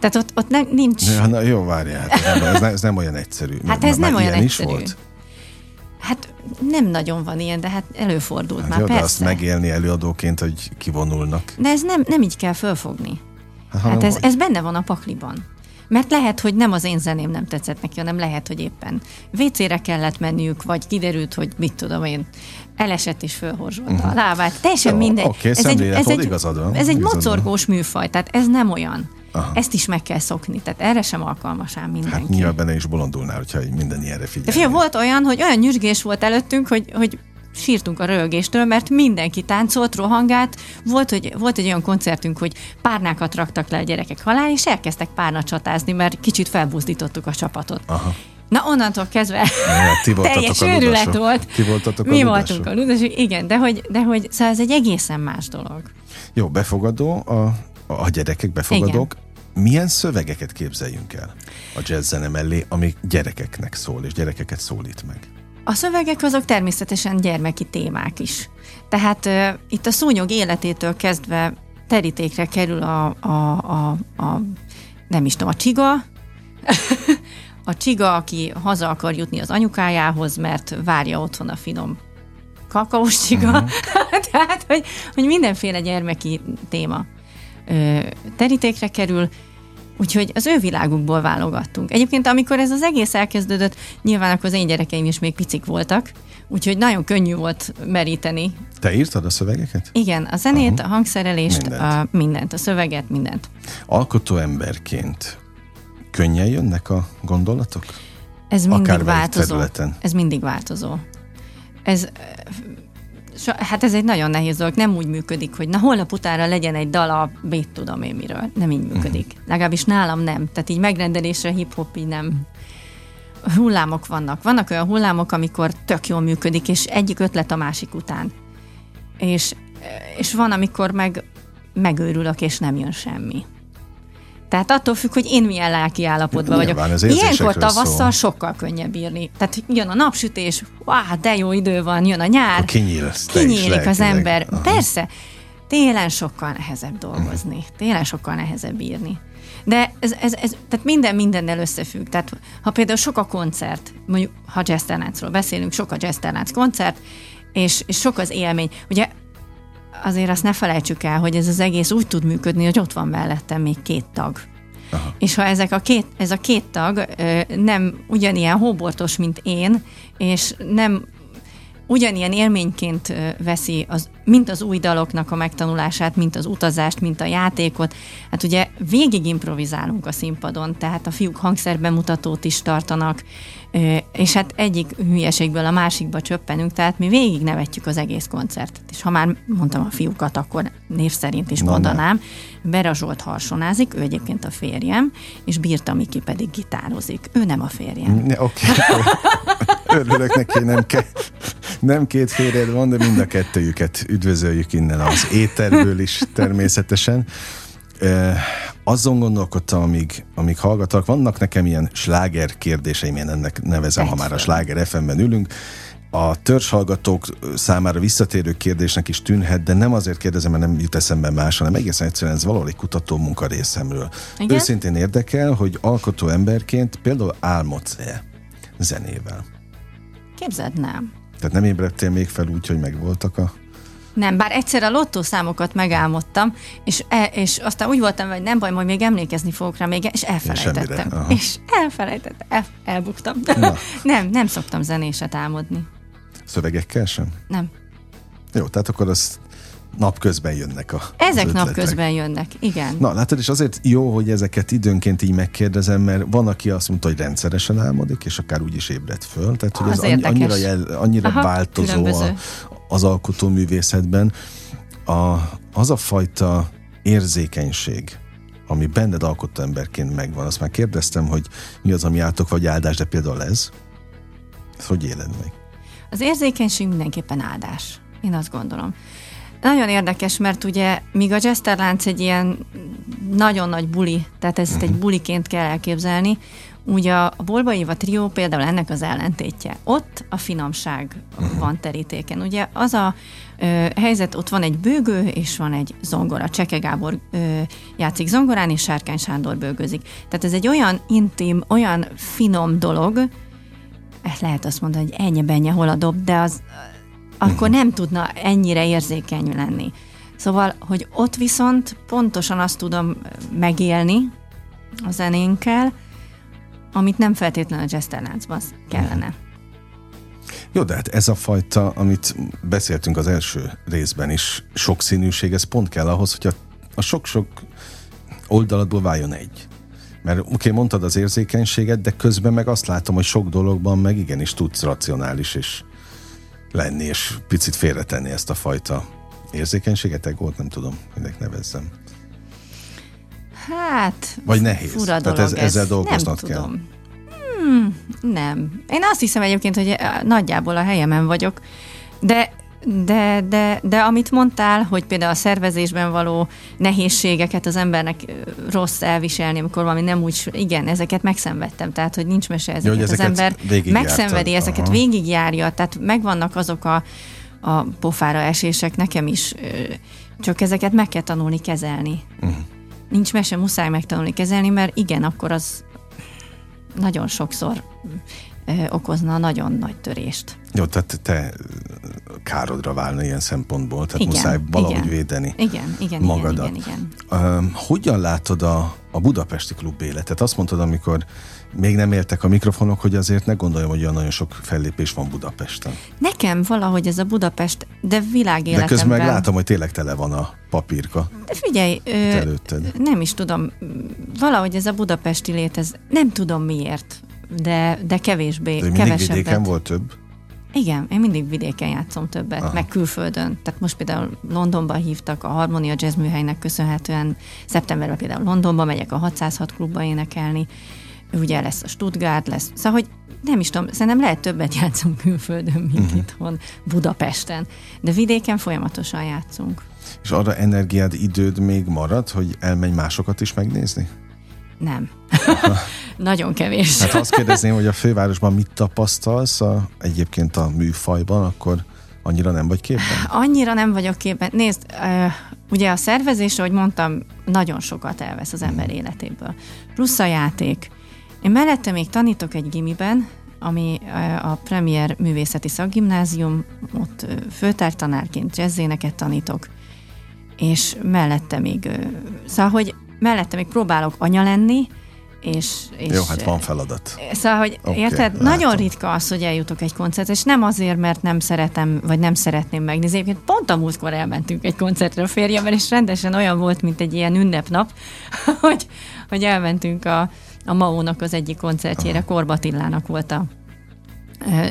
Tehát ott, ott nem, nincs... Ja, na, jó, várjál, hát ez, nem, ez, nem, olyan egyszerű. Hát ez Már nem olyan egyszerű. Is volt? Hát nem nagyon van ilyen, de hát előfordult Hát már, jó, de persze. azt megélni előadóként, hogy kivonulnak. De ez nem, nem így kell fölfogni. Hát, Hát ez, hogy? ez benne van a pakliban. Mert lehet, hogy nem az én zeném nem tetszett neki, hanem lehet, hogy éppen WC-re kellett menniük, vagy kiderült, hogy mit tudom én, elesett és fölhorzsolta a lábát. Teljesen Mhm. Jó, mindegy. oké, ez egy, ez egy, igazad van, ez egy igazad van. mocorgós műfaj, tehát ez nem olyan. Aha. Ezt is meg kell szokni, tehát erre sem alkalmas ám mindenki. Hát nyilván benne is bolondulnál, hogyha minden ilyenre De figyel. figyelj, volt olyan, hogy olyan nyüzsgés volt előttünk, hogy, hogy sírtunk a röhögéstől, mert mindenki táncolt, rohangált. Volt, hogy, volt egy olyan koncertünk, hogy párnákat raktak le a gyerekek alá, és elkezdtek párna csatázni, mert kicsit felbuzdítottuk a csapatot. Aha. Na onnantól kezdve Ja, teljes a őrület volt. Ti voltatok a Mi ludasok. voltunk a ludasok, igen, de hogy, de hogy szóval ez egy egészen más dolog. Jó, befogadó, a, a gyerekek befogadók. Milyen szövegeket képzeljünk el a jazz zene mellé, ami gyerekeknek szól, és gyerekeket szólít meg? A szövegek azok természetesen gyermeki témák is. Tehát uh, itt a szúnyog életétől kezdve terítékre kerül a, a, a, a nem is tudom, a csiga, a csiga, aki haza akar jutni az anyukájához, mert várja otthon a finom kakaós csiga. Uh-huh. Tehát, hogy, hogy mindenféle gyermeki téma ö, terítékre kerül, Úgyhogy az ő világukból válogattunk. Egyébként, amikor ez az egész elkezdődött, nyilván akkor az én gyerekeim is még picik voltak, úgyhogy nagyon könnyű volt meríteni. Te írtad a szövegeket? Igen, a zenét, a hangszerelést, Mindent. mindent. A, mindent, a szöveget, mindent. Alkotó emberként könnyen jönnek a gondolatok? Ez mindig Akármelyik változó. területen. Ez mindig változó. Ez, hát ez egy nagyon nehéz dolog. Nem úgy működik, hogy na holnap utána legyen egy dala, mit tudom én miről. Nem így működik. Mhm. Legalábbis nálam nem. Tehát így megrendelésre hip-hop így nem. Hullámok vannak. Vannak olyan hullámok, amikor tök jól működik, és egyik ötlet a másik után. És, és van, amikor meg megőrülök, és nem jön semmi. Tehát attól függ, hogy én milyen lelki állapotban vagyok. Ilyenkor tavasszal szól. sokkal könnyebb írni. Tehát jön a napsütés, wow, de jó idő van, jön a nyár, kinyílsz kinyílik az ember. Aha. Persze, télen sokkal nehezebb dolgozni, télen sokkal nehezebb írni. De ez, ez, ez, tehát minden mindennel összefügg. Tehát ha például sok a koncert, mondjuk ha jazzterláncról beszélünk, sok a jazzterlánc koncert, és, és sok az élmény. Ugye azért azt ne felejtsük el, hogy ez az egész úgy tud működni, hogy ott van mellettem még két tag. Aha. És ha ezek a két, ez a két tag ö, nem ugyanilyen hóbortos, mint én, és nem ugyanilyen élményként veszi az, mint az új daloknak a megtanulását, mint az utazást, mint a játékot. Hát ugye végig improvizálunk a színpadon, tehát a fiúk hangszerbemutatót is tartanak, és hát egyik hülyeségből a másikba csöppenünk, tehát mi végig nevetjük az egész koncertet. És ha már mondtam a fiúkat, akkor név szerint is Na, mondanám, Bera Zsolt harsonázik, ő egyébként a férjem, és Birta Miki pedig gitározik. Ő nem a férjem. Ja, Oké, örülök neki, nem, ke- nem két férjed van, de mind a kettőjüket üdvözöljük innen az éterből is természetesen. Azon gondolkodtam, amíg, amíg hallgatok, vannak nekem ilyen sláger kérdéseim, én ennek nevezem, ha Tedd már a sláger FM-ben ülünk. A törzshallgatók számára visszatérő kérdésnek is tűnhet, de nem azért kérdezem, mert nem jut eszembe más, hanem egészen egyszerűen ez valahol egy kutató munka részemről. Igen? Őszintén érdekel, hogy alkotó emberként például álmodsz-e zenével? Képzeld, nem. Tehát nem ébredtél még fel úgy, hogy megvoltak a... Nem, bár egyszer a lottószámokat megálmodtam, és, e, és aztán úgy voltam, hogy nem baj, majd még emlékezni fogok rá még, és elfelejtettem. semmire. És elfelejtettem, el, elbuktam. Nem, nem szoktam zenéset álmodni. Szövegekkel sem? Nem. Jó, tehát akkor az napközben jönnek a Ezek napközben jönnek, igen. Na, látod, és azért jó, hogy ezeket időnként így megkérdezem, mert van, aki azt mondta, hogy rendszeresen álmodik, és akár úgy is ébred föl. Tehát, hogy Az ez annyi, annyira, jel, annyira Aha, változó a. az alkotóművészetben. A, az a fajta érzékenység, ami benned alkotó emberként megvan, azt már kérdeztem, hogy mi az, ami átok vagy áldás, de például ez, ezt hogy éled meg? Az érzékenység mindenképpen áldás. Én azt gondolom. Nagyon érdekes, mert ugye míg a Jesterlánc egy ilyen nagyon nagy buli, tehát ezt uh-huh. egy buliként kell elképzelni, Ugye a Bolba Éva trió például ennek az ellentétje. Ott a finomság van terítéken. Ugye az a ö, helyzet, ott van egy bőgő, és van egy zongora. Cseke Gábor ö, játszik zongorán, és Sárkány Sándor bőgözik. Tehát ez egy olyan intim, olyan finom dolog, ezt lehet azt mondani, hogy ennyi benye hol a dob, de az akkor nem tudna ennyire érzékeny lenni. Szóval, hogy ott viszont pontosan azt tudom megélni a zenénkkel, amit nem feltétlenül a jazzterláncban kellene. Jó, de hát ez a fajta, amit beszéltünk az első részben is, sokszínűség, ez pont kell ahhoz, hogy a, sok-sok oldaladból váljon egy. Mert oké, okay, mondtad az érzékenységet, de közben meg azt látom, hogy sok dologban meg igenis tudsz racionális és lenni, és picit félretenni ezt a fajta érzékenységet, egót, nem tudom, minek nevezzem. Hát, Vagy nehéz. Fura Tehát ez, ezzel dolgoznod nem kell. Tudom. Hmm, nem. Én azt hiszem egyébként, hogy eh, nagyjából a helyemen vagyok, de de, de, de amit mondtál, hogy például a szervezésben való nehézségeket az embernek eh, rossz elviselni, amikor valami nem úgy, igen, ezeket megszenvedtem, tehát hogy nincs mese ezeket, Jó, ezeket az ember megszenvedi, ezeket Aha. végigjárja, tehát megvannak azok a, a pofára esések nekem is, eh, csak ezeket meg kell tanulni kezelni. Uh-huh nincs mese, muszáj megtanulni kezelni, mert igen, akkor az nagyon sokszor okozna nagyon nagy törést. Jó, tehát te károdra válna ilyen szempontból, tehát igen, muszáj valahogy igen, védeni igen, igen, magadat. Igen, igen, igen. Uh, hogyan látod a, a budapesti klub életet? Azt mondtad, amikor még nem értek a mikrofonok, hogy azért ne gondoljam, hogy olyan nagyon sok fellépés van Budapesten. Nekem valahogy ez a Budapest, de világéletemben... De közben meg látom, hogy tényleg tele van a papírka. De figyelj, ö, nem is tudom, valahogy ez a budapesti lét, ez nem tudom miért, de, de kevésbé, de kevesebbet. vidéken volt több? Igen, én mindig vidéken játszom többet, Aha. meg külföldön. Tehát most például Londonban hívtak a Harmonia Jazz műhelynek köszönhetően. Szeptemberben például Londonba megyek a 606 klubba énekelni ugye lesz a Stuttgart, lesz, szóval, hogy nem is tudom, szerintem lehet többet játszunk külföldön, mint uh-huh. itthon Budapesten, de vidéken folyamatosan játszunk. És arra energiád, időd még marad, hogy elmenj másokat is megnézni? Nem. Nagyon kevés. Hát azt kérdezném, hogy a fővárosban mit tapasztalsz a, egyébként a műfajban, akkor annyira nem vagy képben? Annyira nem vagyok képben. Nézd, ugye a szervezés, ahogy mondtam, nagyon sokat elvesz az ember mhm. életéből. Plusz a játék, én mellette még tanítok egy gimiben, ami a Premier Művészeti Szakgimnázium, ott főtártanárként jazzéneket tanítok, és mellette még, szóval, hogy mellette még próbálok anya lenni, és, és Jó, hát van feladat. Szóval, hogy okay, érted, látom. nagyon ritka az, hogy eljutok egy koncertre, és nem azért, mert nem szeretem, vagy nem szeretném megnézni. Egyébként pont a múltkor elmentünk egy koncertre a férjemmel, és rendesen olyan volt, mint egy ilyen ünnepnap, hogy, hogy elmentünk a, a Maónak az egyik koncertjére, Aha. Korbatillának volt a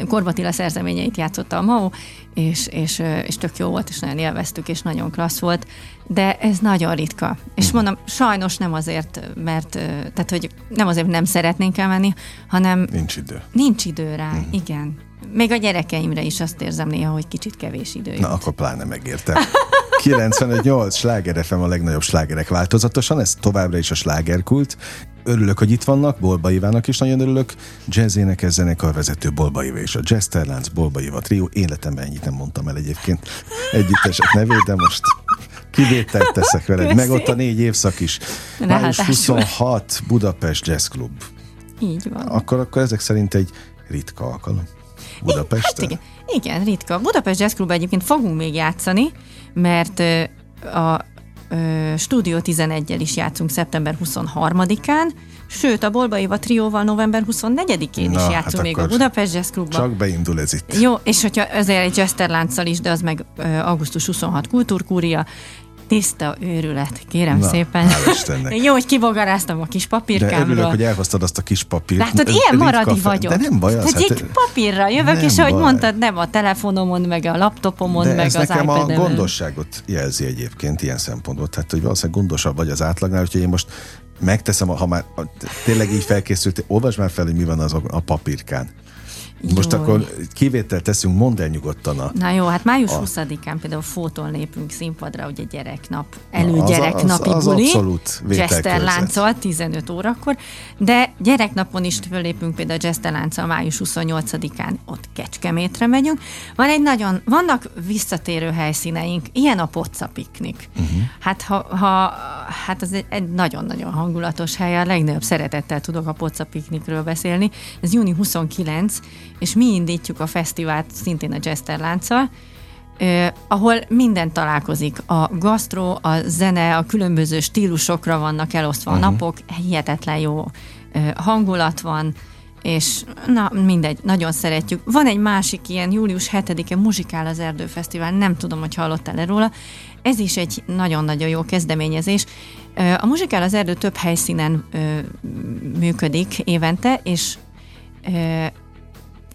Korbatilla szerzeményeit játszotta a Mao, és, és, és tök jó volt, és nagyon élveztük, és nagyon klassz volt, de ez nagyon ritka. És mhm. mondom, sajnos nem azért, mert, tehát, hogy nem azért nem szeretnénk elmenni, hanem... Nincs idő. Nincs idő rá, mm. igen. Még a gyerekeimre is azt érzem néha, hogy kicsit kevés idő. Na, akkor pláne megérte. 95-8 sláger FM a legnagyobb slágerek változatosan, ez továbbra is a slágerkult. Örülök, hogy itt vannak, Bolba Ivának is nagyon örülök. Jazz énekes zenekar vezető Bolba Iva és a Jazz Terlánc, Bolba Iva trió. Életemben ennyit nem mondtam el egyébként együttesek nevét, de most kivételt teszek veled. Köszi. Meg ott a négy évszak is. Május 26 Budapest Jazz Club. Így van. Akkor, akkor ezek szerint egy ritka alkalom. Budapesten? Hát igen, igen, ritka. Budapest Jazz Club egyébként fogunk még játszani, mert a Stúdió 11-el is játszunk szeptember 23-án, sőt a Bolba Éva trióval november 24-én is játszunk hát még a Budapest Jazz Clubban. Csak beindul ez itt. Jó, és hogyha ezért egy Jesterlánccal is, de az meg augusztus 26 kultúrkúria, Tiszta őrület, kérem Na, szépen. Jó, hogy kibogaráztam a kis papírkámról. De örülök, hogy elhoztad azt a kis papírt. Látod, ilyen maradi vagyok. De nem baj az. Hát, hát, papírra jövök, és ahogy baj. mondtad, nem a telefonomon, meg a laptopomon, De meg ez az nekem a gondosságot jelzi egyébként ilyen szempontból. Tehát, hogy valószínűleg gondosabb vagy az átlagnál, hogyha én most megteszem, ha már tényleg így felkészült, olvasd már fel, hogy mi van az a, a papírkán. Most Jó. akkor kivétel teszünk, mondd el nyugodtan a... Na jó, hát május A- 20-án például fóton lépünk színpadra, ugye gyereknap, az- előgyereknapi az- az buli, abszolút. Jester lánccal 15 órakor, de gyereknapon is fölépünk például Jester lánccal május 28-án, ott Kecskemétre megyünk. Van egy nagyon, vannak visszatérő helyszíneink, ilyen a Poca piknik. Uh-huh. Hát, ha, ha, hát az egy, egy nagyon-nagyon hangulatos hely, a legnagyobb szeretettel tudok a Poca piknikről beszélni. Ez júni 29, és mi indítjuk a fesztivált szintén a Jester lánccal, Uh, ahol minden találkozik. A gasztro, a zene, a különböző stílusokra vannak elosztva uh-huh. a napok, hihetetlen jó uh, hangulat van, és na mindegy, nagyon szeretjük. Van egy másik ilyen, július 7-e Muzsikál az Erdő Fesztivál, nem tudom, hogy hallottál-e róla. Ez is egy nagyon-nagyon jó kezdeményezés. Ö, A Muzsikál az Erdő több helyszínen működik évente, és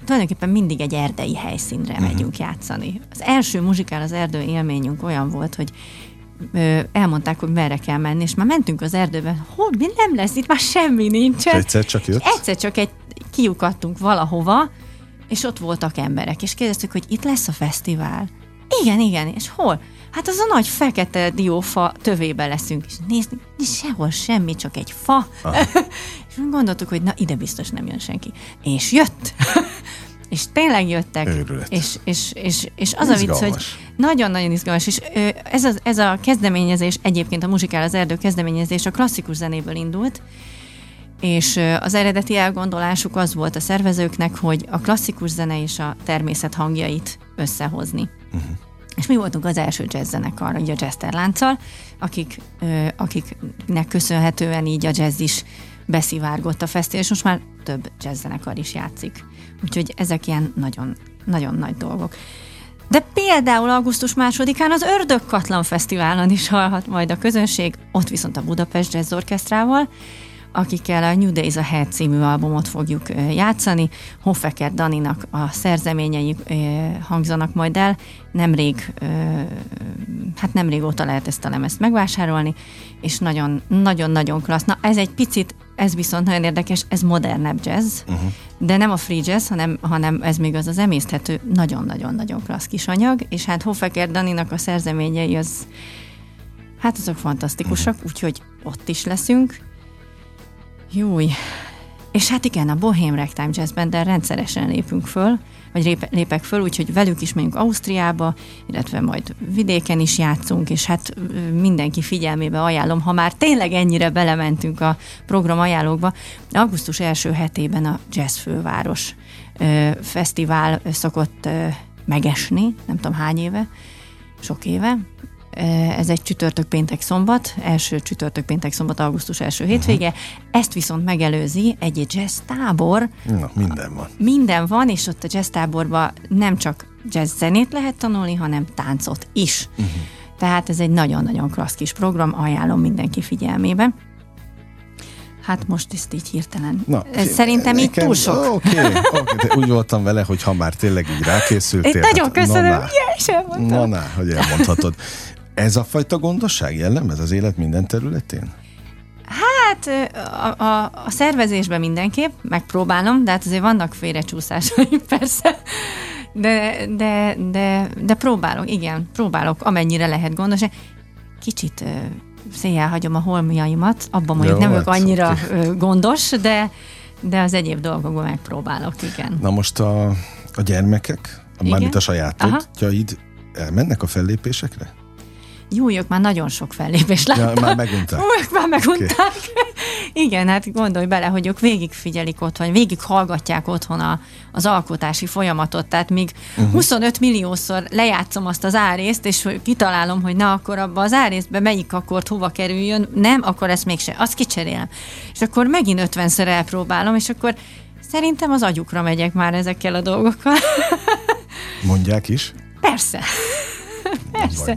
tulajdonképpen mindig egy erdei helyszínre uh-huh. megyünk játszani. Az első muzsikál az erdő élményünk olyan volt, hogy elmondták, hogy merre kell menni, és már mentünk az erdőbe, hogy mi nem lesz, itt már semmi nincsen. Egyszer csak jött? Egyszer csak egy kiukadtunk valahova, és ott voltak emberek, és kérdeztük, hogy itt lesz a fesztivál. Igen, igen, és hol? Hát az a nagy fekete diófa tövébe leszünk, és nézni, nincs sehol semmi, csak egy fa. és gondoltuk, hogy na, ide biztos nem jön senki. És jött. és tényleg jöttek. Őrület. És, és, és, és az a vicc, hogy Izgalmas. nagyon-nagyon izgalmas, és ez, az, ez a kezdeményezés, egyébként a Muzsikál az Erdő kezdeményezés a klasszikus zenéből indult, és az eredeti elgondolásuk az volt a szervezőknek, hogy a klasszikus zene és a természet hangjait összehozni. Uh-huh. És mi voltunk az első jazz zenekar, ugye a Jazzer lánccal, akik, akiknek köszönhetően így a jazz is beszivárgott a fesztivál, és most már több jazz zenekar is játszik. Úgyhogy ezek ilyen nagyon, nagyon nagy dolgok. De például augusztus másodikán az Ördögkatlan Fesztiválon is hallhat majd a közönség, ott viszont a Budapest Jazz Orchestrával, akikkel a New Days Ahead című albumot fogjuk játszani. Hoffeker Daninak a szerzeményei hangzanak majd el. Nemrég, hát nem régóta lehet ezt a lemezt megvásárolni, és nagyon, nagyon-nagyon klassz. Na, ez egy picit, ez viszont nagyon érdekes, ez modernebb jazz, uh-huh. de nem a free jazz, hanem, hanem ez még az az emészthető, nagyon-nagyon-nagyon klassz kis anyag, és hát Hoffeker Daninak a szerzeményei az, hát azok fantasztikusak, uh-huh. úgyhogy ott is leszünk. Júj. És hát igen, a Bohém Ragtime Jazz Band-del rendszeresen lépünk föl, vagy lép, lépek föl, úgyhogy velük is megyünk Ausztriába, illetve majd vidéken is játszunk, és hát mindenki figyelmébe ajánlom, ha már tényleg ennyire belementünk a program ajánlókba, augusztus első hetében a Jazz Főváros ö, Fesztivál szokott ö, megesni, nem tudom hány éve, sok éve, ez egy csütörtök péntek szombat, első csütörtök péntek szombat, augusztus első hétvége. Ezt viszont megelőzi egy jazz tábor. Na, minden van. Minden van, és ott a jazz táborban nem csak jazz zenét lehet tanulni, hanem táncot is. Uh-huh. Tehát ez egy nagyon-nagyon klassz kis program, ajánlom mindenki figyelmébe. Hát most ezt így hirtelen. Na, ez szerintem így nekem- túl sok. Oké, okay, okay, úgy voltam vele, hogy ha már tényleg így rákészültél. Én nagyon köszönöm, na, na, hogy elmondhatod. Ez a fajta gondosság jellemez az élet minden területén? Hát a, a, a szervezésben mindenképp megpróbálom, de hát azért vannak félrecsúszásaim persze. De, de, de, de próbálok, igen, próbálok, amennyire lehet gondos. Kicsit széjjel hagyom a holmiaimat, abban mondjuk nem vagyok hát, annyira oké. ö, gondos, de, de az egyéb dolgokban megpróbálok, igen. Na most a, a gyermekek, mármint a Aha. sajátodjaid elmennek a fellépésekre? Ők már nagyon sok fellépést láttak. Ja, már megunták. Ők már megunták. Igen, hát gondolj bele, hogy ők végigfigyelik otthon, végig hallgatják otthon a, az alkotási folyamatot, tehát míg uh-huh. 25 milliószor lejátszom azt az árészt, és kitalálom, hogy na akkor abba az árészbe melyik akkord hova kerüljön, nem, akkor ezt mégse, azt kicserélem. És akkor megint 50-szer elpróbálom, és akkor szerintem az agyukra megyek már ezekkel a dolgokkal. Mondják is. Persze. Persze.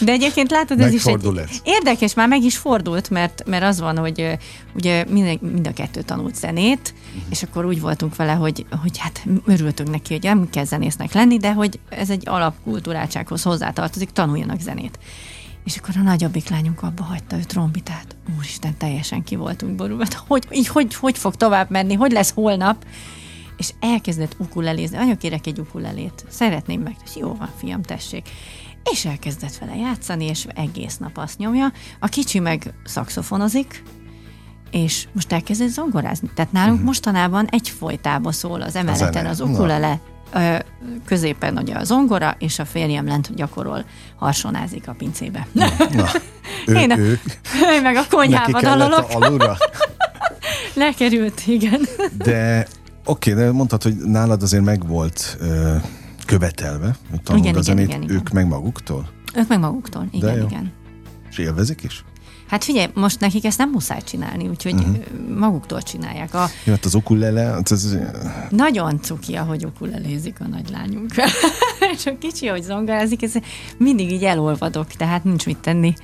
De egyébként látod, ez is egy érdekes, már meg is fordult, mert, mert az van, hogy ugye mind, mind a kettő tanult zenét, Mhm. és akkor úgy voltunk vele, hogy, hogy hát örültünk neki, hogy nem kell zenésznek lenni, de hogy ez egy alapkultúráltsághoz hozzátartozik, tanuljanak zenét. És akkor a nagyobbik lányunk abba hagyta ő trombitát. Úristen, teljesen ki voltunk borulva. Hát Hogy, így, hogy, hogy fog tovább menni? Hogy lesz holnap? és elkezdett ukulelézni. Anya, kérek egy ukulelét. Szeretném meg. Jó van, fiam, tessék. És elkezdett vele játszani, és egész nap azt nyomja. A kicsi meg szakszofonozik, és most elkezdett zongorázni. Tehát nálunk uh-huh. mostanában egy folytába szól az emeleten az ukulele, ö, középen ugye a zongora, és a férjem lent gyakorol, harsonázik a pincébe. Na, na ő, én, a, ő, ő meg a konyhában dalolok. alulra? Lekerült, igen. De oké, okay, de mondtad, hogy nálad azért megvolt ö, követelve, hogy tanuld igen, a zenét, igen, igen, ők igen. meg maguktól? Ők meg maguktól, igen, igen. És élvezik is? Hát figyelj, most nekik ezt nem muszáj csinálni, úgyhogy uh-huh. maguktól csinálják. A... Jó, hát az ukulele, hát ez... Nagyon cuki, ahogy ukulelézik a nagylányunk. És a kicsi, hogy zongorázik, ez mindig így elolvadok, tehát nincs mit tenni.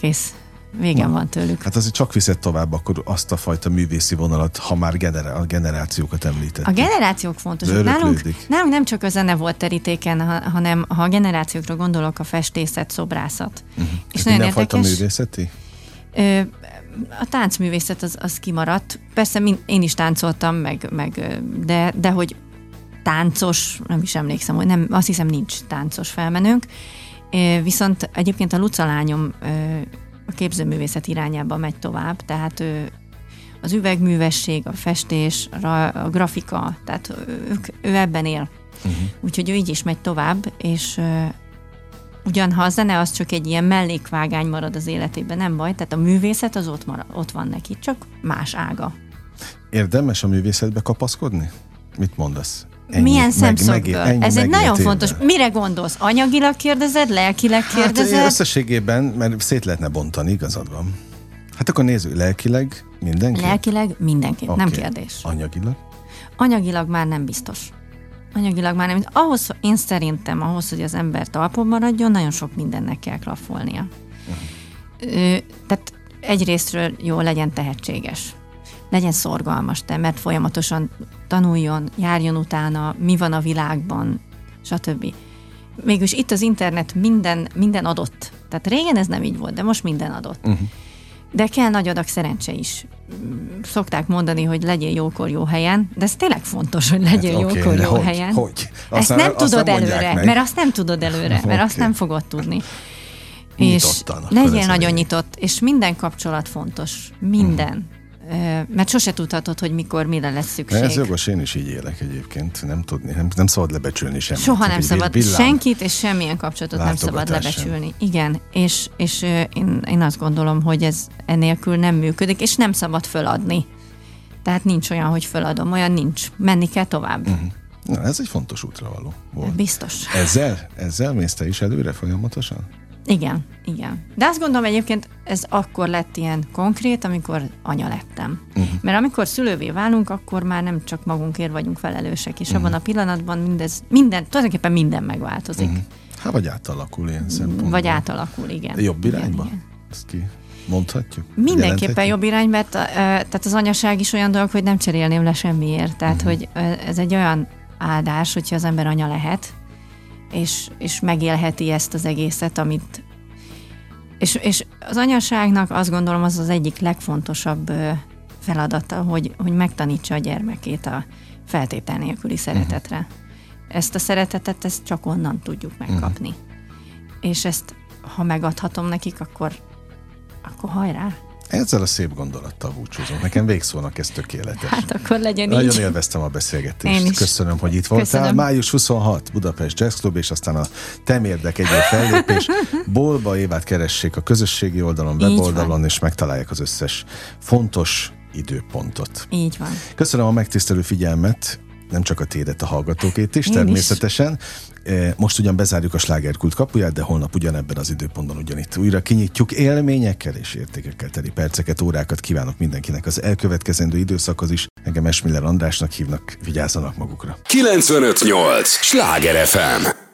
Kész. Végem van tőlük. Hát azért csak viszed tovább akkor azt a fajta művészi vonalat, ha már genera- a generációkat említett. A generációk fontosak. Nálunk, nálunk nem csak a zene volt terítéken, hanem ha a generációkra gondolok, a festészet, szobrászat. Uh-huh. És, És nagyon érdekes. művészeti? a táncművészet az, az kimaradt. Persze min, én is táncoltam, meg, meg de, de hogy táncos, nem is emlékszem, hogy nem, azt hiszem nincs táncos felmenőnk. Viszont egyébként a Luca lányom a képzőművészet irányába megy tovább, tehát ő az üvegművesség, a festés, a grafika, tehát ők, ő ebben él. Uh-huh. Úgyhogy ő így is megy tovább, és Ugyan ha a zene az csak egy ilyen mellékvágány marad az életében, nem baj, tehát a művészet az ott, marad, ott van neki, csak más ága. Érdemes a művészetbe kapaszkodni? Mit mondasz? Ennyi, Milyen szemszögből? Meg, Ez egy nagyon fontos. Mire gondolsz? Anyagilag kérdezed, lelkileg hát, kérdezed? Hát összességében, mert szét lehetne bontani, igazad van. Hát akkor nézzük, lelkileg mindenki? Lelkileg mindenki, okay. nem kérdés. Anyagilag? Anyagilag már nem biztos anyagilag már nem. Ahhoz, én szerintem, ahhoz, hogy az ember talpon maradjon, nagyon sok mindennek kell klaffolnia. Uh-huh. Ö, tehát egyrésztről jó, legyen tehetséges. Legyen szorgalmas te, mert folyamatosan tanuljon, járjon utána, mi van a világban, stb. Mégis itt az internet minden, minden adott. Tehát régen ez nem így volt, de most minden adott. Uh-huh. De kell nagy adag szerencse is. Szokták mondani, hogy legyél jókor jó helyen, de ez tényleg fontos, hogy legyél hát, jókor okay, jó hogy, helyen. Hogy? Azt ezt nem, nem tudod nem előre, meg. mert azt nem tudod előre, okay. mert azt nem fogod tudni. És legyél nagyon nyitott, és minden kapcsolat fontos. Minden. Hmm mert sose tudhatod, hogy mikor, mire lesz szükség. Ez jogos, én is így élek egyébként. Nem tudni, nem, nem szabad lebecsülni semmit. Soha nem szabad villám. senkit, és semmilyen kapcsolatot nem szabad lebecsülni. Sem. Igen, és, és én, én azt gondolom, hogy ez enélkül nem működik, és nem szabad föladni. Tehát nincs olyan, hogy föladom, olyan nincs. Menni kell tovább. Uh-huh. Na, ez egy fontos útra való volt. Biztos. Ezzel, ezzel mész te is előre folyamatosan? Igen, igen. De azt gondolom egyébként ez akkor lett ilyen konkrét, amikor anya lettem. Uh-huh. Mert amikor szülővé válunk, akkor már nem csak magunkért vagyunk felelősek, és uh-huh. abban a pillanatban mindez, minden, tulajdonképpen minden megváltozik. Uh-huh. Hát vagy átalakul ilyen szempontból. Vagy átalakul, igen. Jobb irányba? Igen, igen. Ezt ki mondhatjuk? Mindenképpen jobb irány, mert tehát az anyaság is olyan dolog, hogy nem cserélném le semmiért. Tehát, uh-huh. hogy ez egy olyan áldás, hogyha az ember anya lehet, és, és megélheti ezt az egészet, amit és, és az anyaságnak azt gondolom az az egyik legfontosabb feladata, hogy, hogy megtanítsa a gyermekét a feltétel nélküli szeretetre. Uh-huh. Ezt a szeretetet ezt csak onnan tudjuk megkapni. Uh-huh. És ezt, ha megadhatom nekik, akkor, akkor hajrá! Ezzel a szép gondolattal búcsúzom. Nekem végszónak ez tökéletes. Hát akkor legyen Nagyon így. Nagyon élveztem a beszélgetést. Köszönöm, hogy itt voltál. Köszönöm. Május 26 Budapest Jazz Club, és aztán a Temérdek egy fellépés. Bolba Évát keressék a közösségi oldalon, weboldalon, és megtalálják az összes fontos időpontot. Így van. Köszönöm a megtisztelő figyelmet, nem csak a tédet, a hallgatókét is, Én természetesen. Is. Most ugyan bezárjuk a slágerkult kapuját, de holnap ugyanebben az időpontban ugyanitt újra kinyitjuk élményekkel és értékekkel teli perceket, órákat kívánok mindenkinek az elkövetkezendő időszakhoz is. Engem Esmiller Andrásnak hívnak, vigyázzanak magukra. 958! Sláger FM!